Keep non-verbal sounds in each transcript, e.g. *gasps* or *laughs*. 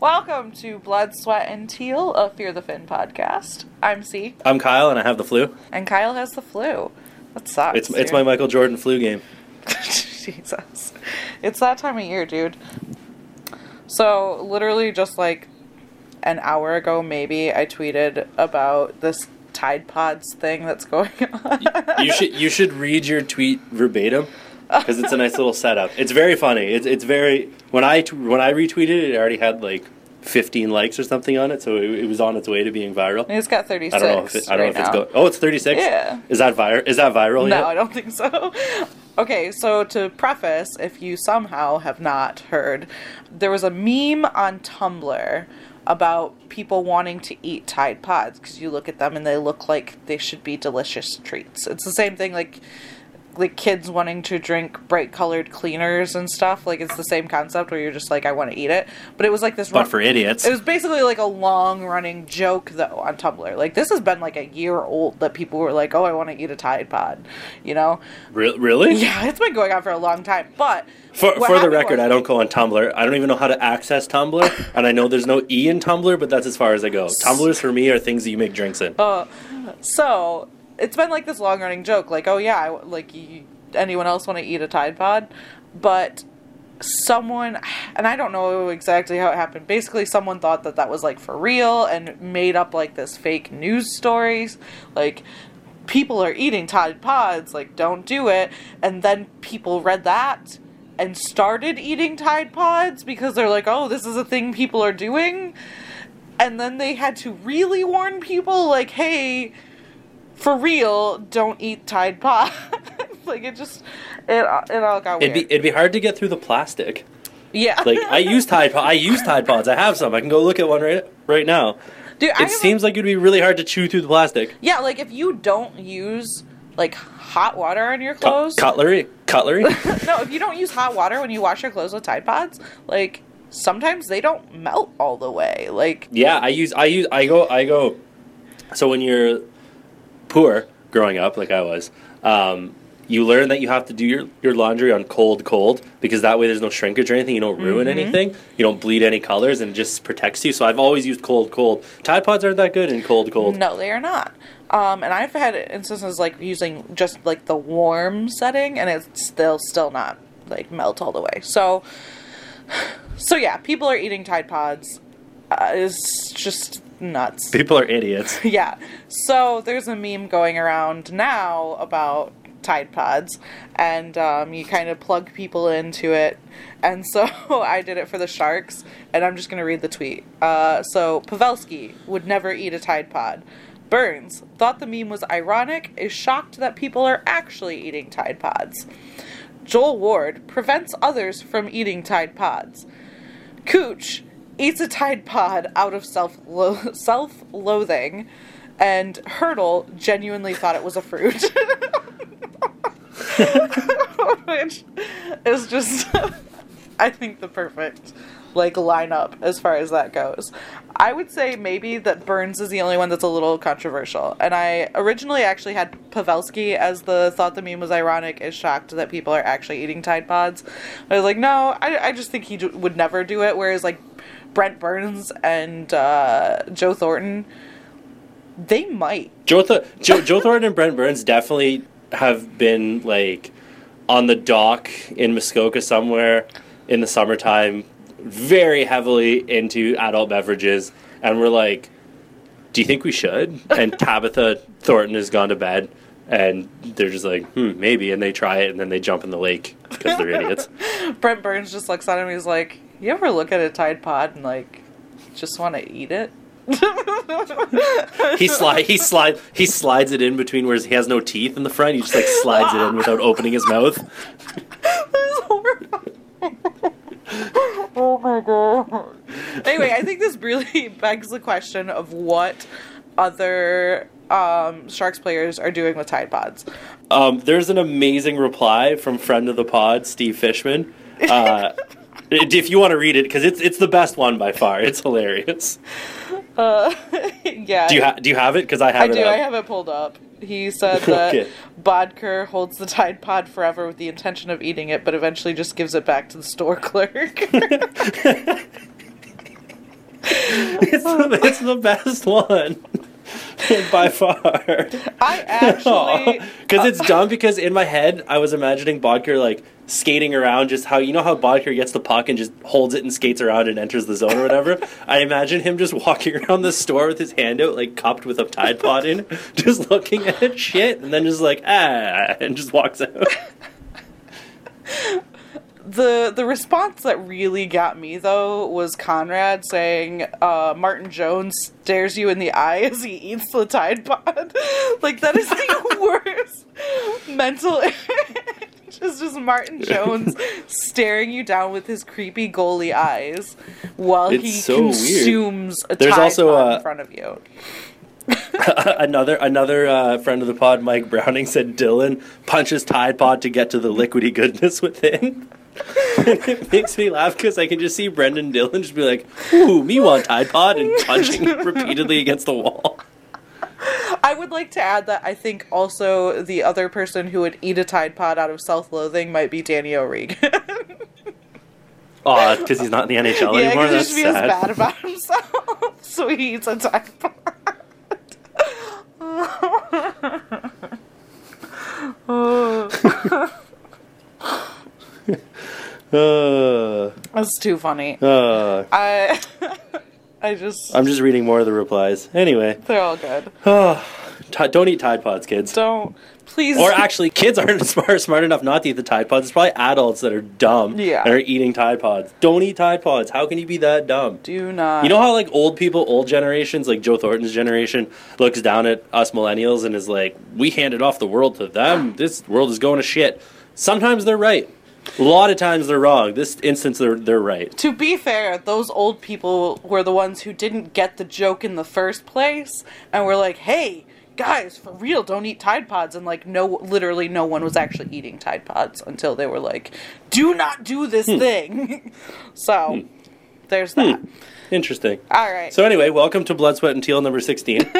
Welcome to Blood, Sweat, and Teal, a Fear the Fin podcast. I'm C, I'm Kyle, and I have the flu. and Kyle has the flu. That sucks. It's it's dude. my Michael Jordan flu game. *laughs* Jesus. It's that time of year, dude. So, literally, just like an hour ago, maybe, I tweeted about this Tide Pods thing that's *laughs* going on. You should you should read your tweet verbatim because it's a nice little setup. It's very funny. It's it's very when I t- when I retweeted it, it already had like 15 likes or something on it, so it, it was on its way to being viral. It's got 36. I don't know if it, I don't right know if it's going. Oh, it's 36. Yeah. Is that viral? Is that viral? No, yet? I don't think so. Okay, so to preface, if you somehow have not heard, there was a meme on Tumblr about people wanting to eat Tide Pods because you look at them and they look like they should be delicious treats. It's the same thing like like kids wanting to drink bright colored cleaners and stuff. Like it's the same concept where you're just like, I want to eat it. But it was like this. But run- for idiots. it was basically like a long running joke though on Tumblr. Like this has been like a year old that people were like, "Oh, I want to eat a Tide Pod," you know? Re- really? Yeah, *laughs* it's been going on for a long time. But For, for the record, was- I don't go on Tumblr. I don't even know how to access Tumblr, *laughs* and I know there's no E in Tumblr, but that's as far as I go. Tumblrs for me are things that you make drinks in. Uh, so it's been like this long running joke, like, "Oh yeah, I, like you, anyone else want to eat a Tide Pod?" But someone and I don't know exactly how it happened. Basically, someone thought that that was like for real and made up like this fake news stories, like people are eating Tide Pods, like don't do it. And then people read that and started eating Tide Pods because they're like, "Oh, this is a thing people are doing." And then they had to really warn people like, "Hey, for real, don't eat Tide Pods." *laughs* like it just it it all got weird. It'd be it'd be hard to get through the plastic. yeah. Like I use Tide Pod. I use Tide Pods. I have some. I can go look at one right right now. Dude, I It have a- seems like it'd be really hard to chew through the plastic. Yeah, like if you don't use like hot water on your clothes. cutlery, cutlery. *laughs* no, if you don't use hot water when you wash your clothes with Tide Pods, like sometimes they don't melt all the way. Like yeah, I use I use I go I go. So when you're poor growing up, like I was, um, you learn that you have to do your, your laundry on cold cold because that way there's no shrinkage or anything. You don't ruin Mm-hmm. anything. You don't bleed any colors and it just protects you. So I've always used cold cold. Tide Pods aren't that good in cold cold. no, they are not. Um, and I've had instances like using just like the warm setting, and it's still still not like melt all the way. So, *sighs* so yeah, people are eating Tide Pods. Uh, is just nuts. People are idiots. *laughs* Yeah. So there's a meme going around now about Tide Pods, and um, you kind of plug people into it. And so *laughs* I did it for the Sharks, and I'm just going to read the tweet. Uh, so Pavelski would never eat a Tide Pod. Burns thought the meme was ironic, is shocked that people are actually eating Tide Pods. Joel Ward prevents others from eating Tide Pods. Cooch eats a Tide Pod out of self self loathing, and Hertl genuinely thought it was a fruit. *laughs* Which is just, *laughs* I think, the perfect like lineup as far as that goes. I would say maybe that Burns is the only one that's a little controversial. And I originally actually had Pavelski as the thought the meme was ironic, is shocked that people are actually eating Tide Pods. I was like, no, I, I just think he d- would never do it. Whereas like Brent Burns and uh, Joe Thornton, they might. Joe, Th- Joe, Joe Thornton and Brent Burns definitely have been like on the dock in Muskoka somewhere in the summertime, very heavily into adult beverages, and we're like, "Do you think we should?" And Tabitha Thornton has gone to bed, and they're just like, "Hmm, maybe," and they try it, and then they jump in the lake because they're idiots. *laughs* Brent Burns just looks at him. He's like, "You ever look at a Tide Pod and like just want to eat it?" He slide he slide he slides it in between where he has no teeth in the front. He just like slides it in without opening his mouth. This is horrifying. oh my god. Anyway, I think this really *laughs* begs the question of what other um, Sharks players are doing with Tide Pods. Um, there's an amazing reply from friend of the pod, Steve Fishman. Uh, *laughs* if you want to read it, because it's it's the best one by far. It's hilarious. Uh, *laughs* yeah. Do you ha- do you have it? Because I have I it. do. up. I have it pulled up. He said *laughs* that Okay. Boedker holds the Tide Pod forever with the intention of eating it, but eventually just gives it back to the store clerk. *laughs* it's, the, it's the best one. *laughs* By far. I actually *laughs* Because it's dumb because in my head, I was imagining Boedker like skating around just how, you know how Boedker gets the puck and just holds it and skates around and enters the zone or whatever? *laughs* I imagine him just walking around the store with his hand out, like cupped with a Tide Pod in, just looking at shit and then just like, ah, and just walks out. The the response that really got me though was Conrad saying uh, Martin Jones stares you in the eye as he eats the Tide Pod. *laughs* like that is the *laughs* worst mental *laughs* image. It's just Martin Jones staring you down with his creepy goalie eyes while It's he so weird. consumes a There's Tide also, Pod uh, in front of you. another another uh, friend of the pod, Mike Browning, said Dillon punches Tide Pod to get to the liquidy goodness within. It makes me laugh because I can just see Brendan Dillon just be like, "Ooh, me want Tide Pod," and punching *laughs* repeatedly against the wall. I would like to add that I think also the other person who would eat a Tide Pod out of self-loathing might be Danny O'Regan. *laughs* Aw, because he's not in the NHL yeah, anymore. because he That's just feels sad. bad about himself, *laughs* so he eats a Tide Pod. Uh, That's too funny. uh, I, *laughs* I just I'm just reading more of the replies. Anyway, they're all good. *sighs* t- don't eat Tide Pods, kids. Don't please. Or actually, kids aren't *laughs* smart, smart enough not to eat the Tide Pods. It's probably adults that are dumb Yeah. and are eating Tide Pods. Don't eat Tide Pods. How can you be that dumb? do not. You know how like old people, old generations, like Joe Thornton's generation, looks down at us millennials and is like, "We handed off the world to them. *sighs* This world is going to shit." Sometimes they're right. A lot of times they're wrong. This instance, they're they're right. To be fair, those old people were the ones who didn't get the joke in the first place, and were like, "Hey, guys, for real, don't eat Tide Pods." And like, no, literally, no one was actually eating Tide Pods until they were like, "Do not do this hmm. thing." *laughs* so, there's that. Hmm. Interesting. All right. So anyway, welcome to Blood, Sweat, and Teal number sixteen. *laughs*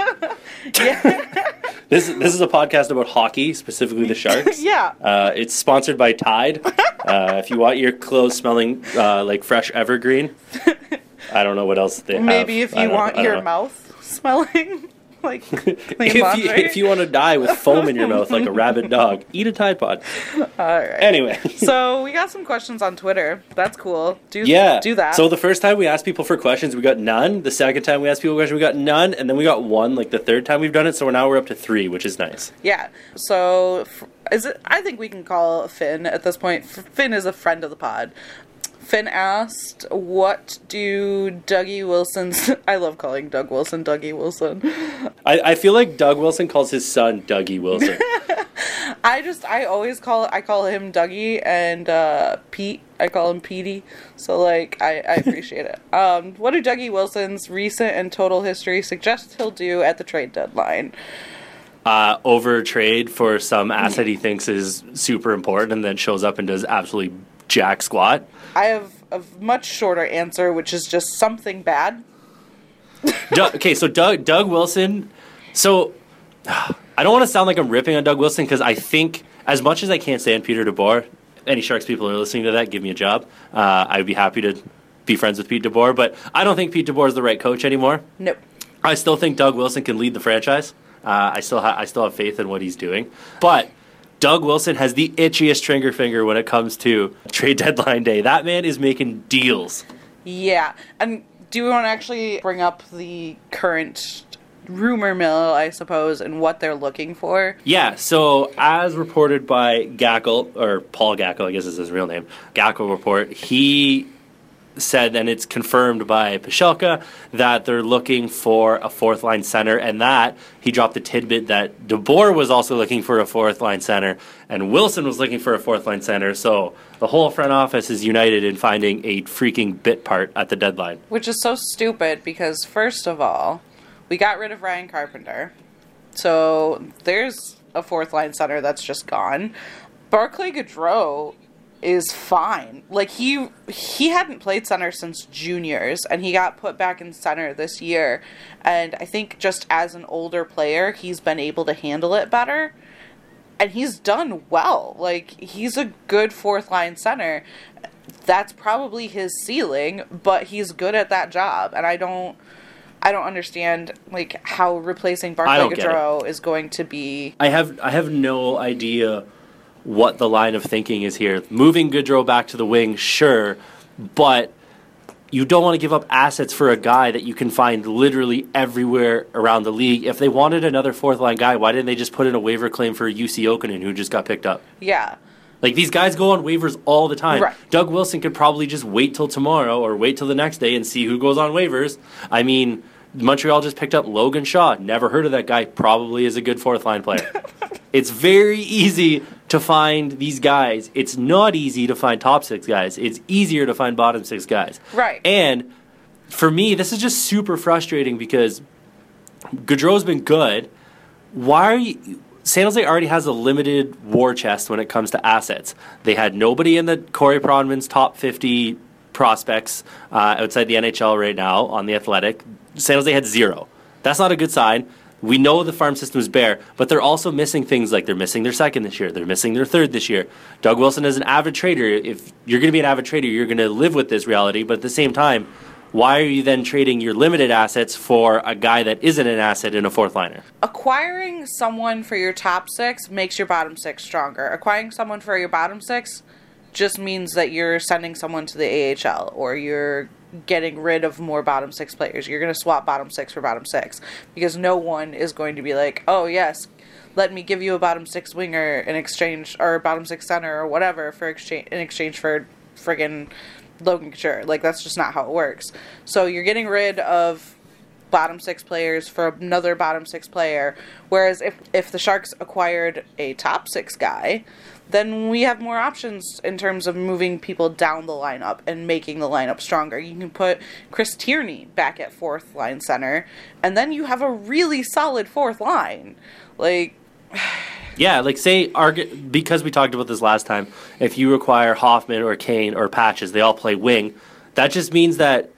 this this is a podcast about hockey, specifically the Sharks. *laughs* yeah. Uh, it's sponsored by Tide. *laughs* Uh, if you want your clothes smelling uh, like fresh evergreen, I don't know what else they have. Maybe if I you don't- want I don't your know. mouth smelling *laughs* like *laughs* if you, if you want to die with foam in your mouth like a rabid *laughs* dog, eat a Tide Pod. All right. Anyway. so we got some questions on Twitter. That's cool. Do Yeah. do that. So the first time we asked people for questions, we got none. The second time we asked people questions, we got none. And then we got one like the third time we've done it. So now we're up to three, which is nice. Yeah. So is it? I think we can call Finn at this point. Finn is a friend of the pod. Finn asked, "What do Dougie Wilson's?" *laughs* I love calling Doug Wilson Dougie Wilson. I, I feel like Doug Wilson calls his son Dougie Wilson. *laughs* I just I always call I call him Dougie and uh, Pete. I call him Petey. So like I, I appreciate it. *laughs* Um, what do Dougie Wilson's recent and total history suggest he'll do at the trade deadline? uh, over trade for some asset he thinks is super important and then shows up and does absolutely jack squat. I have a much shorter answer, which is just something bad. Doug, okay, so Doug Doug Wilson. So I don't want to sound like I'm ripping on Doug Wilson because I think as much as I can't stand Peter DeBoer, any Sharks people are listening to that, give me a job. Uh, I'd be happy to be friends with Pete DeBoer, but I don't think Pete DeBoer is the right coach anymore. Nope. I still think Doug Wilson can lead the franchise. Uh, I still ha- I still have faith in what he's doing, but. Doug Wilson has the itchiest trigger finger when it comes to trade deadline day. That man is making deals. Yeah, and do we want to actually bring up the current rumor mill, I suppose, and what they're looking for? Yeah, so as reported by Gackle, or Paul Gackle, I guess is his real name, Gackle report, he said, and it's confirmed by Pashelka, that they're looking for a fourth line center, and that he dropped the tidbit that DeBoer was also looking for a fourth line center, and Wilson was looking for a fourth line center. So the whole front office is united in finding a freaking bit part at the deadline. Which is so stupid because, first of all, we got rid of Ryan Carpenter. So there's a fourth line center that's just gone. Barclay Goodrow is fine. Like he he hadn't played center since juniors and he got put back in center this year. And I think just as an older player, he's been able to handle it better. And he's done well. Like he's a good fourth line center. That's probably his ceiling, but he's good at that job and I don't I don't understand like how replacing Barclay don't get it. Goodrow is going to be. I have I have no idea what the line of thinking is here. Moving Goodrow back to the wing, sure, but you don't want to give up assets for a guy that you can find literally everywhere around the league. If they wanted another fourth line guy, why didn't they just put in a waiver claim for Jussi Jokinen who just got picked up? Yeah, Like these guys go on waivers all the time. Right. Doug Wilson could probably just wait till tomorrow or wait till the next day and see who goes on waivers. I mean, Montreal just picked up Logan Shaw. Never heard of that guy. Probably is a good fourth line player. *laughs* it's very easy to find these guys. It's not easy to find top six guys. It's easier to find bottom six guys. Right. And for me, this is just super frustrating because Goodrow's been good. Why are you? San Jose already has a limited war chest when it comes to assets. They had nobody in the Corey Pronman's top 50 prospects uh, outside the NHL right now on the Athletic. San Jose had zero. That's not a good sign. We know the farm system is bare, but they're also missing things like they're missing their second this year, they're missing their third this year. Doug Wilson is an avid trader. If you're going to be an avid trader, you're going to live with this reality, but at the same time, why are you then trading your limited assets for a guy that isn't an asset in a fourth liner? acquiring someone for your top six makes your bottom six stronger. Acquiring someone for your bottom six just means that you're sending someone to the AHL or you're getting rid of more bottom six players. You're going to swap bottom six for bottom six because no one is going to be like, oh, yes, let me give you a bottom six winger in exchange or bottom six center or whatever for exchange in exchange for friggin' Logan Couture. Like, that's just not how it works. So you're getting rid of bottom six players for another bottom six player. Whereas if if the Sharks acquired a top six guy, then we have more options in terms of moving people down the lineup and making the lineup stronger. You can put Chris Tierney back at fourth line center, and then you have a really solid fourth line. Like *sighs* Yeah, like say argu- because we talked about this last time. If you require Hoffman or Kane or Patches, they all play wing. That just means that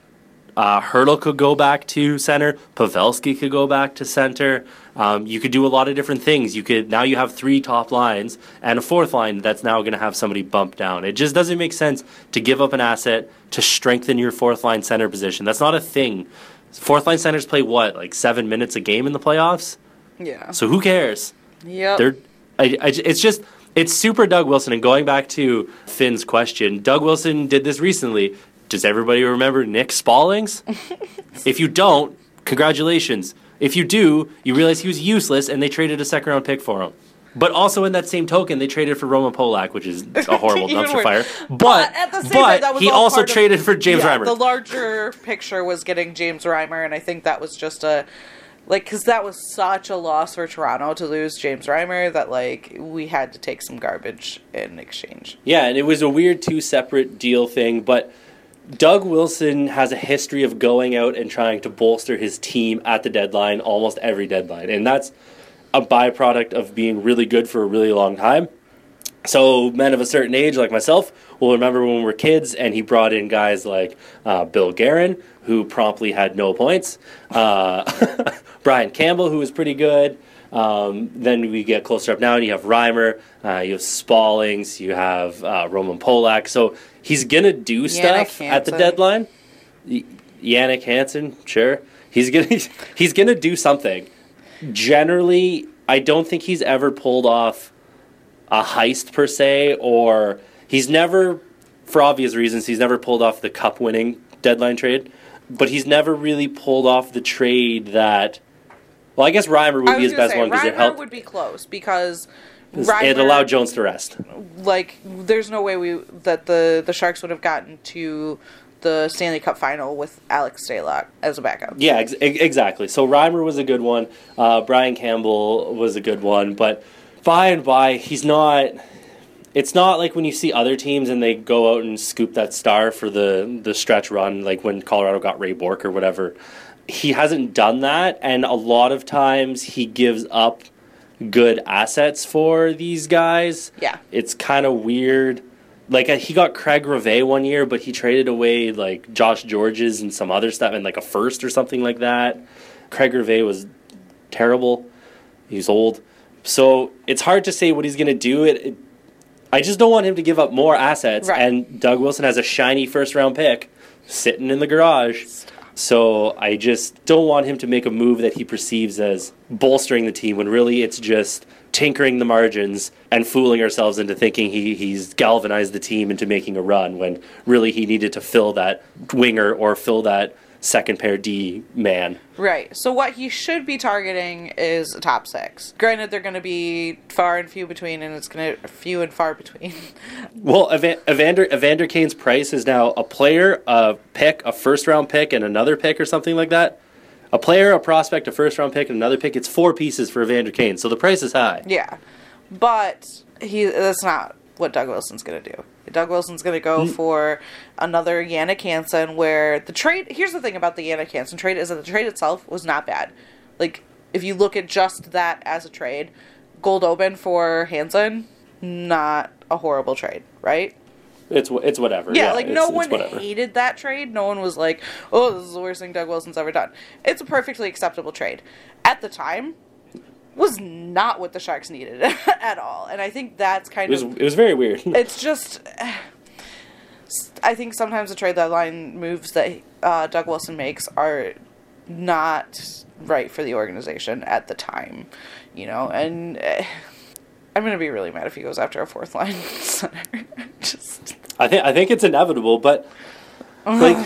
uh, Hertl could go back to center. Pavelski could go back to center. Um, you could do a lot of different things. You could now you have three top lines and a fourth line that's now going to have somebody bump down. It just doesn't make sense to give up an asset to strengthen your fourth line center position. That's not a thing. Fourth line centers play what like seven minutes a game in the playoffs. yeah. So who cares? Yeah. They're, I, I, it's just, it's super Doug Wilson. And going back to Finn's question, Doug Wilson did this recently. Does everybody remember Nick Spallings? *laughs* if you don't, congratulations. If you do, you realize he was useless and they traded a second round pick for him. But also in that same token, they traded for Roman Polak, which is *laughs* a horrible dumpster worse. fire. But, But at the same but time, that was he also part of- traded for James yeah, Reimer. The larger picture was getting James Reimer, and I think that was just a like because that was such a loss for Toronto to lose James Reimer that like we had to take some garbage in exchange. Yeah, and it was a weird two separate deal thing, but Doug Wilson has a history of going out and trying to bolster his team at the deadline almost every deadline. And that's a byproduct of being really good for a really long time. So, men of a certain age, like myself, will remember when we were kids, and he brought in guys like uh, Bill Guerin, who promptly had no points, uh, *laughs* Brian Campbell, who was pretty good. Um, then we get closer up now, and you have Reimer, uh, you have Spallings, you have uh, Roman Polak. So he's gonna do stuff at the deadline. Y- Jannik Hansen, sure, he's gonna *laughs* he's gonna do something. Generally, I don't think he's ever pulled off a heist per se, or he's never, for obvious reasons, he's never pulled off the cup winning deadline trade, but he's never really pulled off the trade that. Well, I guess Reimer would be his best say one because it Reimer helped. would be close because it allowed Jones to rest. like there's no way we that the the Sharks would have gotten to the Stanley Cup final with Alex Stalock as a backup. Yeah, ex- exactly. So Reimer was a good one. Uh, Brian Campbell was a good one, but by and by, he's not. It's not like when you see other teams and they go out and scoop that star for the the stretch run, like when Colorado got Ray Bourque or whatever. He hasn't done that, and a lot of times he gives up good assets for these guys. Yeah. It's kind of weird. Like uh, he got Craig Rivet one year, but he traded away like Josh Gorges and some other stuff and like a first or something like that. Craig Rivet was terrible. He's old, so it's hard to say what he's gonna do. It, it I just don't want him to give up more assets. Right. And Doug Wilson has a shiny first round pick sitting in the garage. So I just don't want him to make a move that he perceives as bolstering the team when really it's just tinkering the margins and fooling ourselves into thinking he, he's galvanized the team into making a run when really he needed to fill that winger or fill that second pair D man. Right. So what he should be targeting is a top six. Granted, they're going to be far and few between, and it's going to few and far between. *laughs* Well, Evan- Evander Evander Kane's price is now a player, a pick, a first round pick, and another pick or something like that. A player, a prospect, a first round pick, and another pick. It's four pieces for Evander Kane, so the price is high. yeah, but he that's not what Doug Wilson's going to do. Doug Wilson's going to go mm. for another Jannik Hansen. Where the trade here's the thing about the Jannik Hansen trade is that the trade itself was not bad. Like if you look at just that as a trade, Goldobin for Hansen, not a horrible trade, right? It's it's whatever. Yeah, like no one hated that trade. No one was like, "Oh, this is the worst thing Doug Wilson's ever done." It's a perfectly acceptable trade. At the time, was not what the Sharks needed *laughs* at all, and I think that's It kind was of it was very weird. *laughs* it's just. *sighs* I think sometimes the trade deadline moves that uh, Doug Wilson makes are not right for the organization at the time, you know, and. eh, *sighs* I'm gonna be really mad if he goes after a fourth line *laughs* center. Just I think I think it's inevitable, but like,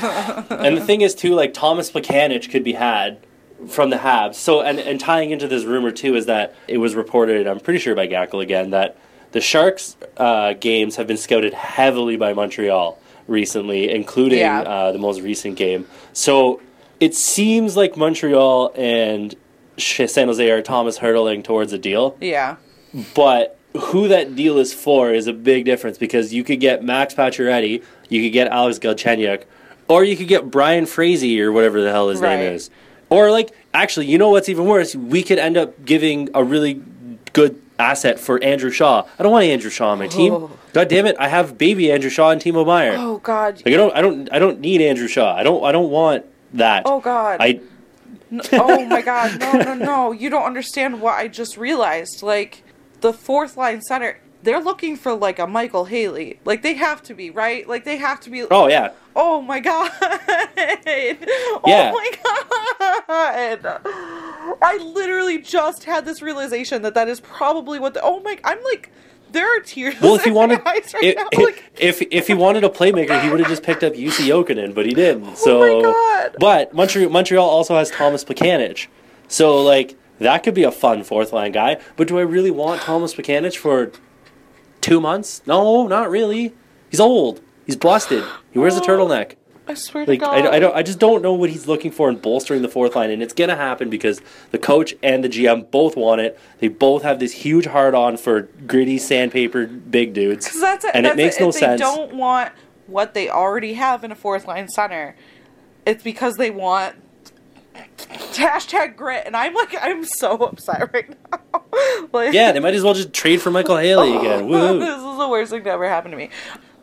and the thing is too, like Tomas Plekanec could be had from the Habs. So and and tying into this rumor too is that it was reported, I'm pretty sure by Gackle again, that the Sharks uh, games have been scouted heavily by Montreal recently, including Yeah. uh, the most recent game. So it seems like Montreal and San Jose are Thomas hurtling towards a deal. yeah. But who that deal is for is a big difference because you could get Max Pacioretty, you could get Alex Galchenyuk, or you could get Byron Froese or whatever the hell his Right. name is. Or like, actually, you know what's even worse? We could end up giving a really good asset for Andrew Shaw. I don't want Andrew Shaw on my team. Oh. God damn it! I have baby Andrew Shaw and Timo Meier. Oh God. Like I don't, I don't, I don't need Andrew Shaw. I don't, I don't want that. Oh God. I N- oh my God. No, no, no. You don't understand what I just realized. Like the fourth line center, they're looking for like a Micheal Haley. Like they have to be right. Like they have to be. oh yeah. Oh my God. *laughs* Oh, yeah. Oh my God. I literally just had this realization that that is probably what. The, oh my. I'm like. There are tears. Well, if he wanted, *laughs* right if, now. Like, if if he wanted a playmaker, he would have just picked up Jussi Jokinen, but he didn't. So, Oh my God. but Montreal Montreal also has Tomas Plekanec, so like that could be a fun fourth line guy. But do I really want Tomas Plekanec for two months? No, not really. He's old. He's busted. He wears a *gasps* turtleneck. I swear to Like God. I, I don't I just don't know what he's looking for in bolstering the fourth line, and it's gonna happen because the coach and the GM both want it. They both have this huge hard on for gritty sandpaper big dudes, 'Cause that's it. and that's it makes it. no if sense. They don't want what they already have in a fourth line center. It's because they want hashtag grit, and I'm like, I'm so upset *laughs* right now. *laughs* like, Yeah, they might as well just trade for Micheal Haley again. *laughs* this is the worst thing to ever happen to me.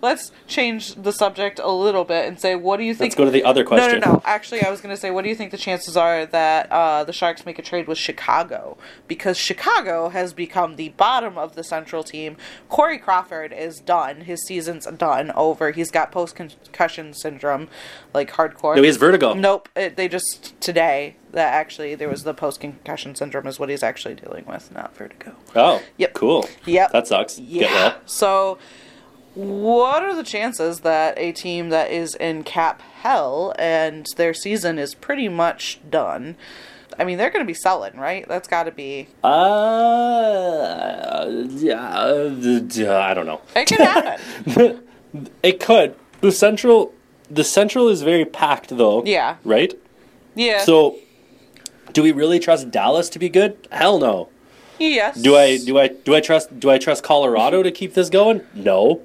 Let's change the subject a little bit and say, what do you think? Let's go to the other question. No, no, no. Actually, I was going to say, what do you think the chances are that uh, the Sharks make a trade with Chicago? Because Chicago has become the bottom of the Central team. Corey Crawford is done. His season's done. Over. He's got post concussion syndrome, like hardcore. No, he has vertigo. Nope. It, they just today that actually there was the post concussion syndrome is what he's actually dealing with, not vertigo. Oh, Yep. cool. Yep. That sucks. Yeah. Get well. So, what are the chances that a team that is in cap hell and their season is pretty much done? I mean, they're going to be selling, right? That's got to be. Uh, yeah, uh, I don't know. It can happen. *laughs* It could. The central, the central is very packed though. Yeah. Right. yeah. So, do we really trust Dallas to be good? Hell no. yes. Do I do I do I trust do I trust Colorado to keep this going? No.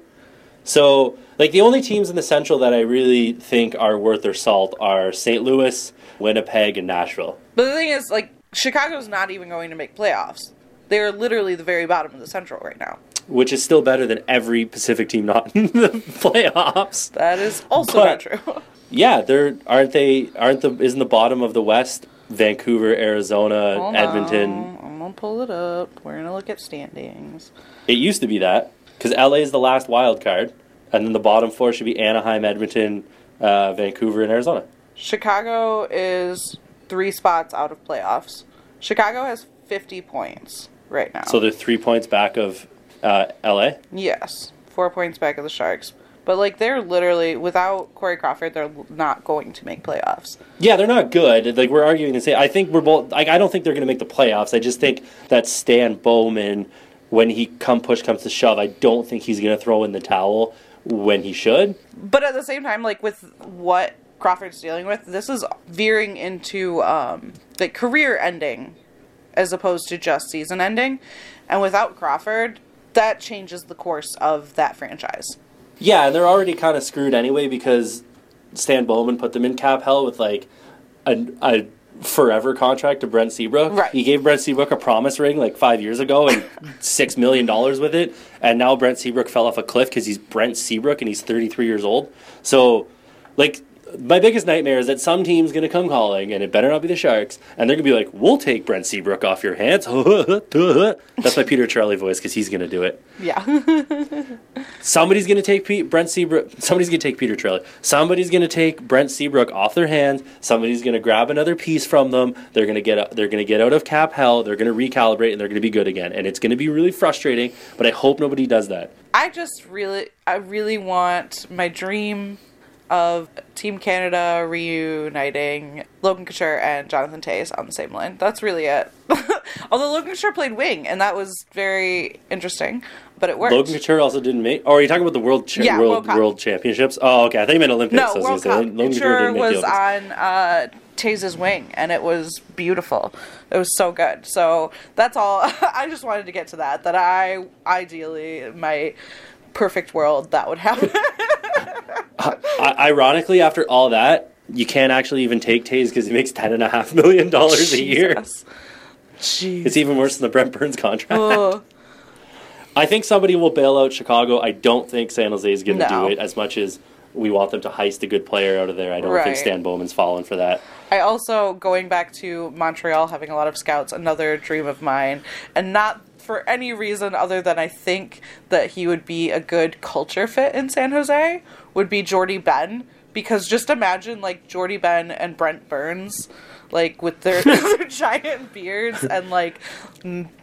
So like the only teams in the Central that I really think are worth their salt are St. Louis, Winnipeg, and Nashville. But the thing is, like, Chicago's not even going to make playoffs. They're literally the very bottom of the Central right now. Which is still better than every Pacific team not *laughs* in the playoffs. That is also But- not true. *laughs* Yeah, they're aren't they aren't the isn't the bottom of the West Vancouver, Arizona, Hold Edmonton. on. I'm to pull it up. We're going to look at standings. It used to be that because LA is the last wild card, and then the bottom four should be Anaheim, Edmonton, uh, Vancouver, and Arizona. Chicago is three spots out of playoffs. Chicago has 50 points right now. So they're three points back of uh, LA. yes, four points back of the Sharks. But like they're literally without Corey Crawford, they're not going to make playoffs. Yeah, they're not good. Like we're arguing the same. I think we're both. Like I don't think they're going to make the playoffs. I just think that Stan Bowman, when he come push comes to shove, I don't think he's going to throw in the towel when he should. But at the same time, like with what Crawford's dealing with, this is veering into um, like career ending as opposed to just season ending. And without Crawford, that changes the course of that franchise. Yeah, and they're already kind of screwed anyway because Stan Bowman put them in cap hell with like a, a forever contract to Brent Seabrook. Right. He gave Brent Seabrook a promise ring like five years ago and *laughs* six million dollars with it, and now Brent Seabrook fell off a cliff because he's Brent Seabrook and he's thirty three years old. So, like. My biggest nightmare is that some team's going to come calling, and it better not be the Sharks, and they're going to be like, "We'll take Brent Seabrook off your hands." *laughs* That's my Peter Charlie voice because he's going to do it. Yeah. *laughs* Somebody's going to take Pete, Brent Seabrook. Somebody's going to take Peter Trelli. Somebody's going to take Brent Seabrook off their hands. Somebody's going to grab another piece from them. They're going to get they're going to get out of cap hell. They're going to recalibrate and they're going to be good again. And it's going to be really frustrating. But I hope nobody does that. I just really, I really want my dream of Team Canada reuniting Logan Couture and Jonathan Toews on the same line. That's really it. *laughs* Although Logan Couture played wing, and that was very interesting, but it worked. Logan Couture also didn't make. Oh, are you talking about the world cha- Yeah, world World world championships? Oh, okay. I think you meant Olympics. no, I World Cup. Logan Couture was on uh, Toews' wing, and it was beautiful. It was so good. So that's all. *laughs* I just wanted to get to that. That I ideally my perfect world that would happen. *laughs* *laughs* I- ironically, after all that, you can't actually even take Toews because he makes ten and a half million dollars a year. Jesus. Jeez. It's even worse than the Brent Burns contract. Ugh. I think somebody will bail out Chicago. I don't think San Jose is going to No. do it as much as we want them to heist a good player out of there. I don't think Stan Bowman's falling for that. I also going back to Montreal having a lot of scouts, another dream of mine, and not for any reason other than I think that he would be a good culture fit in San Jose would be Jordie Benn because just imagine like Jordie Benn and Brent Burns like with their, *laughs* their giant beards and like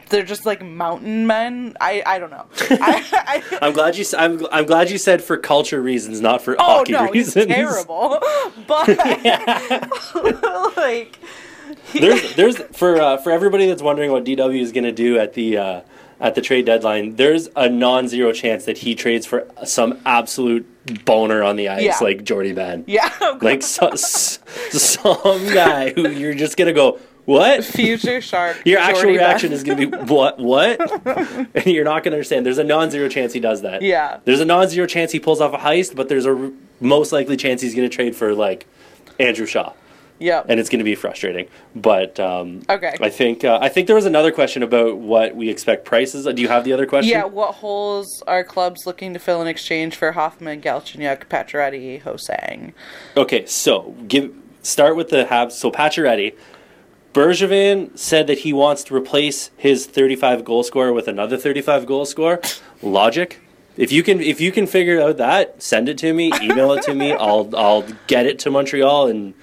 they're just like mountain men. I I don't know. I, *laughs* I'm glad you. I'm, I'm glad you said for culture reasons, not for Oh hockey no, reasons. he's *laughs* terrible. But like *laughs* there's there's for uh, for everybody that's wondering what DW is going to do at the uh, at the trade deadline. There's a non-zero chance that he trades for some absolute boner on the ice, Yeah. like Jordie Benn. yeah, *laughs* Like so, s- some guy who you're just gonna go what? future shark. Your actual Jordie Benn. reaction is going to be what? What? *laughs* and you're not going to understand. There's a non-zero chance he does that. Yeah. There's a non-zero chance he pulls off a heist, but there's a r- most likely chance he's going to trade for like Andrew Shaw, Yep. and it's going to be frustrating. But um, Okay. I think uh, I think there was another question about what we expect prices. Do you have the other question? Yeah, what holes are clubs looking to fill in exchange for Hoffman, Galchenyuk, Pacioretty, Ho-Sang? Okay, so give start with the Habs. So Pacioretty, Bergevin said that he wants to replace his 35 goal scorer with another 35 goal scorer. Logic. If you can, if you can figure out that, send it to me, email it to me. *laughs* I'll I'll get it to Montreal and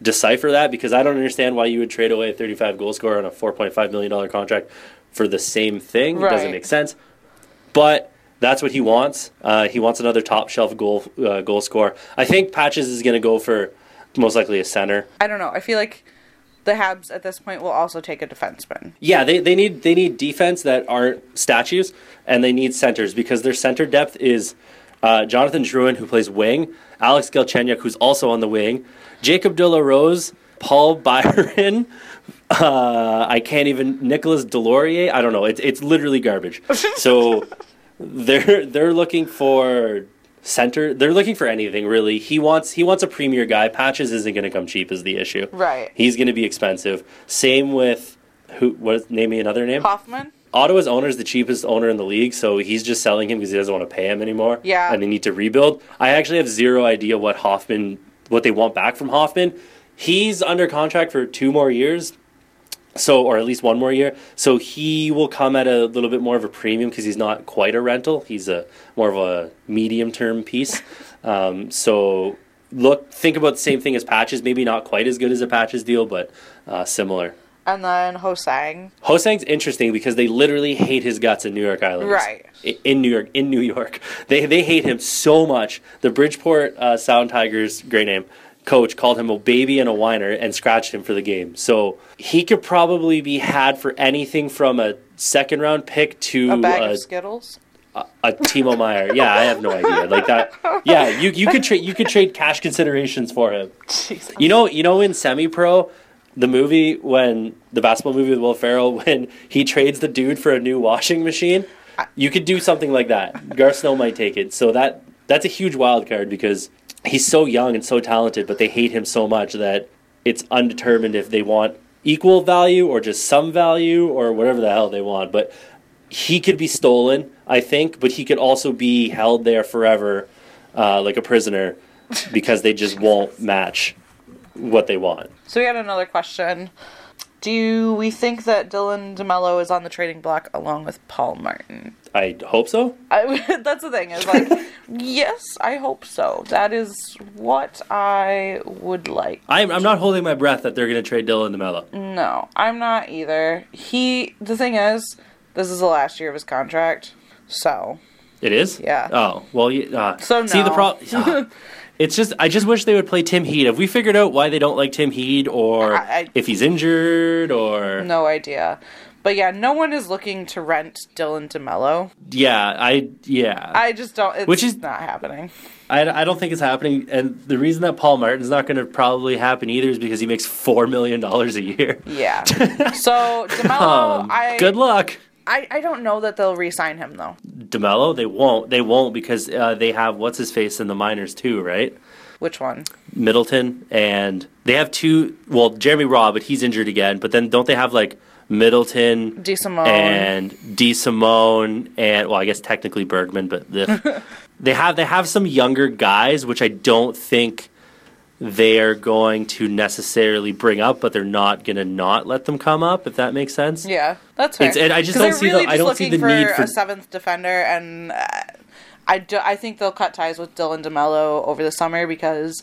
decipher that because I don't understand why you would trade away a 35 goal scorer on a 4.5 million dollar contract for the same thing. It doesn't make sense. But that's what he wants. Uh, he wants another top shelf goal uh, goal scorer. I think Patches is going to go for most likely a center. I don't know. I feel like the Habs at this point will also take a defenseman. Yeah, they, they need they need defense that aren't statues, and they need centers because their center depth is uh, Jonathan Drouin, who plays wing, Alex Galchenyuk, who's also on the wing, Jacob De La Rose, Paul Byron. *laughs* Uh, I can't even Nicholas Deslauriers. I don't know. It's it's literally garbage. *laughs* So they're they're looking for center. They're looking for anything really. He wants he wants a premier guy. Patches isn't going to come cheap is the issue. Right. He's going to be expensive. Same with who? What? is- Name me another name. Hoffman? Ottawa's owner is the cheapest owner in the league, so he's just selling him because he doesn't want to pay him anymore. Yeah. and they need to rebuild. I actually have zero idea what Hoffman, what they want back from Hoffman. He's under contract for two more years, so or at least one more year. So he will come at a little bit more of a premium because he's not quite a rental. He's a more of a medium term piece. Um, so look think about the same thing as Patches. Maybe not quite as good as a Patches deal, but uh, similar. And then Ho-Sang. Ho-Sang's interesting because they literally hate his guts in New York Islanders. Right. In New York, in New York, *laughs* they they hate him so much. The Bridgeport uh, Sound Tigers, great name, coach called him a baby and a whiner and scratched him for the game. So he could probably be had for anything from a second round pick to A bag a, of Skittles. a, a Timo Meier. Yeah, I have no idea. Like that. *laughs* Yeah, you you could trade you could trade cash considerations for him. Jesus. You know, you know, in semi pro, the movie when the basketball movie with Will Ferrell, *laughs* when he trades the dude for a new washing machine, you could do something like that. Garth Snow might take it. So that that's a huge wild card because he's so young and so talented, but they hate him so much that it's undetermined if they want equal value or just some value or whatever the hell they want. But he could be stolen, I think, but he could also be held there forever, uh, like a prisoner, because they just won't match what they want. So we had another question. Do we think that Dylan DeMelo is on the trading block along with Paul Martin? I hope so. I, *laughs* that's the thing. Is like, *laughs* yes, I hope so. That is what I would like. I'm, I'm not holding my breath that they're going to trade Dylan DeMelo. No, I'm not either. He. The thing is, this is the last year of his contract, so It is. Yeah. Oh well. Uh, So See the problem. *laughs* It's just I just wish they would play Tim Heed. Have we figured out why they don't like Tim Heed, or I- I- if he's injured, or no idea. But yeah, no one is looking to rent Dylan DeMelo. yeah, I yeah. I just don't. It's Which is- not happening. I, I don't think it's happening, and the reason that Paul Martin's not going to probably happen either is because he makes four million dollars a year. Yeah. *laughs* so DeMelo, Um, I good luck, I I don't know that they'll re-sign him though. DeMelo. They won't. They won't because uh, they have what's his face in the minors too, right? Which one? Middleton, and they have two. Well, Jeremy Roy, but he's injured again. But then don't they have like Middleton DeSimone. and DeSimone and well, I guess technically Bergman, but the, *laughs* they have they have some younger guys, which I don't think they are going to necessarily bring up, but they're not going to not let them come up. If that makes sense. Yeah, that's fair. It's- and I just don't see the- I don't see the need for- a seventh defender, and uh, I do, I think they'll cut ties with Dylan DeMelo over the summer because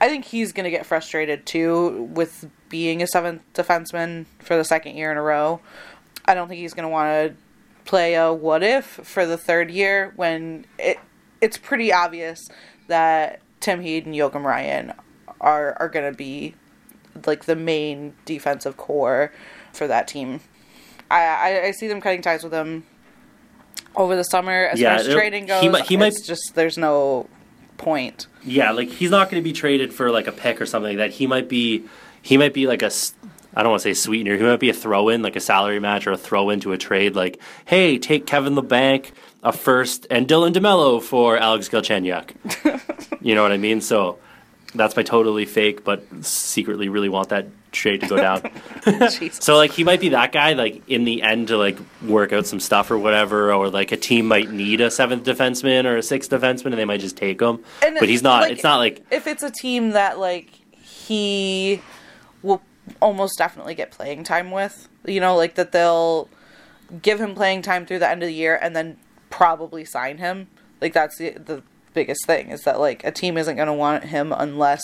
I think he's going to get frustrated too with being a seventh defenseman for the second year in a row. I don't think he's going to want to play a what if for the third year when it it's pretty obvious that Tim Heed and Joakim Ryan are are going to be like the main defensive core for that team. I, I, I see them cutting ties with him over the summer as Yeah, far as trading goes. he might- he might- just there's no point. Yeah, like he's not going to be traded for like a pick or something like that. He might be, he might be like a I don't want to say sweetener. He might be a throw in, like a salary match or a throw into a trade. Like, hey, take Kevin Labanc, a first, and Dylan DeMelo for Alex Galchenyuk. *laughs* you know what I mean? So that's my totally fake, but secretly really want that trade to go down. *laughs* *laughs* So like he might be that guy like in the end to like work out some stuff or whatever, or like a team might need a seventh defenseman or a sixth defenseman, and they might just take him. And but he's not. like, it's not like if it's a team that like he will almost definitely get playing time with, you know, like that they'll give him playing time through the end of the year and then probably sign him. Like that's the the biggest thing is that like a team isn't going to want him unless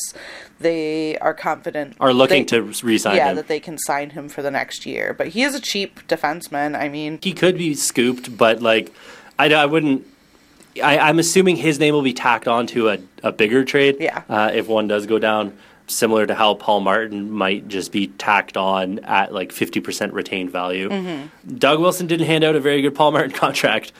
they are confident are looking they- to resign yeah him. that they can sign him for the next year. But he is a cheap defenseman. I mean, he could be scooped, but like I, I wouldn't. I, I'm assuming his name will be tacked onto a, a bigger trade. Yeah. Uh, if one does go down, similar to how Paul Martin might just be tacked on at like 50% retained value. Mm-hmm. Doug Wilson didn't hand out a very good Paul Martin *laughs* contract.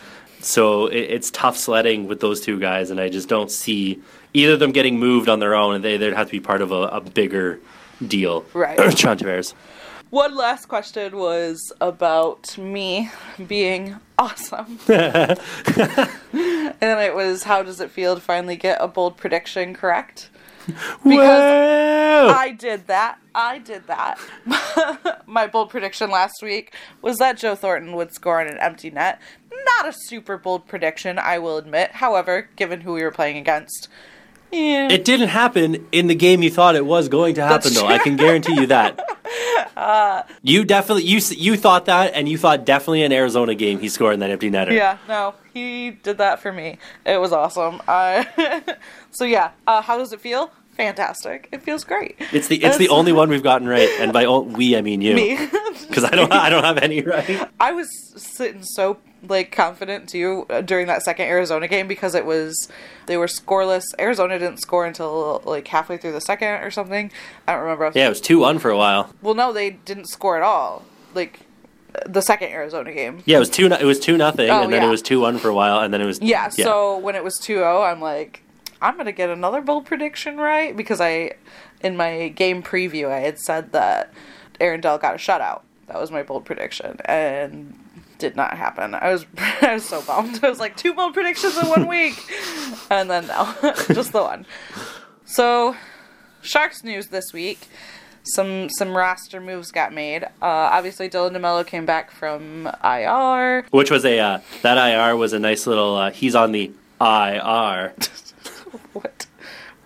So it, it's tough sledding with those two guys, and I just don't see either of them getting moved on their own, and they, they'd have to be part of a, a bigger deal. Right. *clears throat* Toronto Bears. one last question was about me being awesome. *laughs* *laughs* and then it was how does it feel to finally get a bold prediction correct? *laughs* Because Whoa! I did that. I did that. *laughs* My bold prediction last week was that Joe Thornton would score on an empty net. Not a super bold prediction, I will admit. However, given who we were playing against, yeah. It didn't happen in the game you thought it was going to happen, That's though. I can guarantee you that. *laughs* You definitely you you thought that, and you thought definitely an Arizona game he scored in that empty netter. Yeah, no, he did that for me. It was awesome. Uh, *laughs* so yeah, uh, how does it feel? Fantastic. It feels great. It's the it's the only one we've gotten right, and by all, we I mean you, me. *laughs* because I don't I don't have any right. I was sitting so like confident too uh, during that second Arizona game because it was they were scoreless. Arizona didn't score until like halfway through the second or something. I don't remember. Yeah, it was two one for a while. Well, no, they didn't score at all. Like the second Arizona game. Yeah, it was two. It was two nothing, Oh, and then yeah. it was two one for a while, and then it was Yeah, so when it was 2-0, I'm like I'm going to get another bold prediction right because I in my game preview I had said that Aaron Dell got a shutout. That was my bold prediction and did not happen. I was *laughs* I was so bummed. I was like two bold predictions in one week. *laughs* and then no, *laughs* just the one. So Sharks news this week. Some some roster moves got made. Uh, obviously, Dylan DeMelo came back from IR. which was a uh, that IR was a nice little. Uh, he's on the IR. *laughs* What?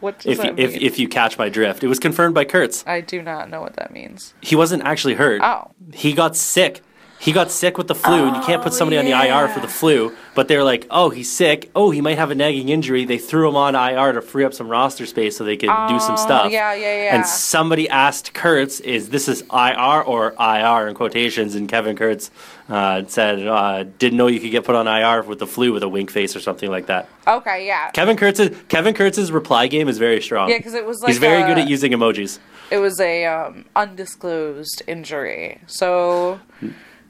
What does If that if if you catch my drift, it was confirmed by Kurz. I do not know what that means. He wasn't actually hurt. Oh. He got sick. He got sick with the flu, and you can't put somebody on the IR for the flu. But they're like, oh, he's sick. Oh, he might have a nagging injury. They threw him on IR to free up some roster space so they could do some Oh, stuff. yeah, yeah, yeah. And somebody asked Kurz, "Is this is IR or IR in quotations?" And Kevin Kurz uh, said, uh, "Didn't know you could get put on IR with the flu with a wink face or something like that." Okay, yeah. Kevin Kurz's Kevin Kurz's reply game is very strong. Yeah, because it was like he's very a- good at using emojis. It was a um, undisclosed injury. So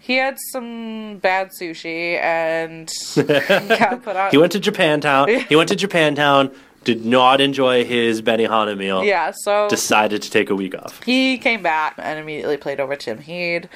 he had some bad sushi and *laughs* got put on. He went to Japantown. he went to Japantown. Did not enjoy his Benihana meal. yeah, so Decided to take a week off. he came back and immediately played over Tim Heed.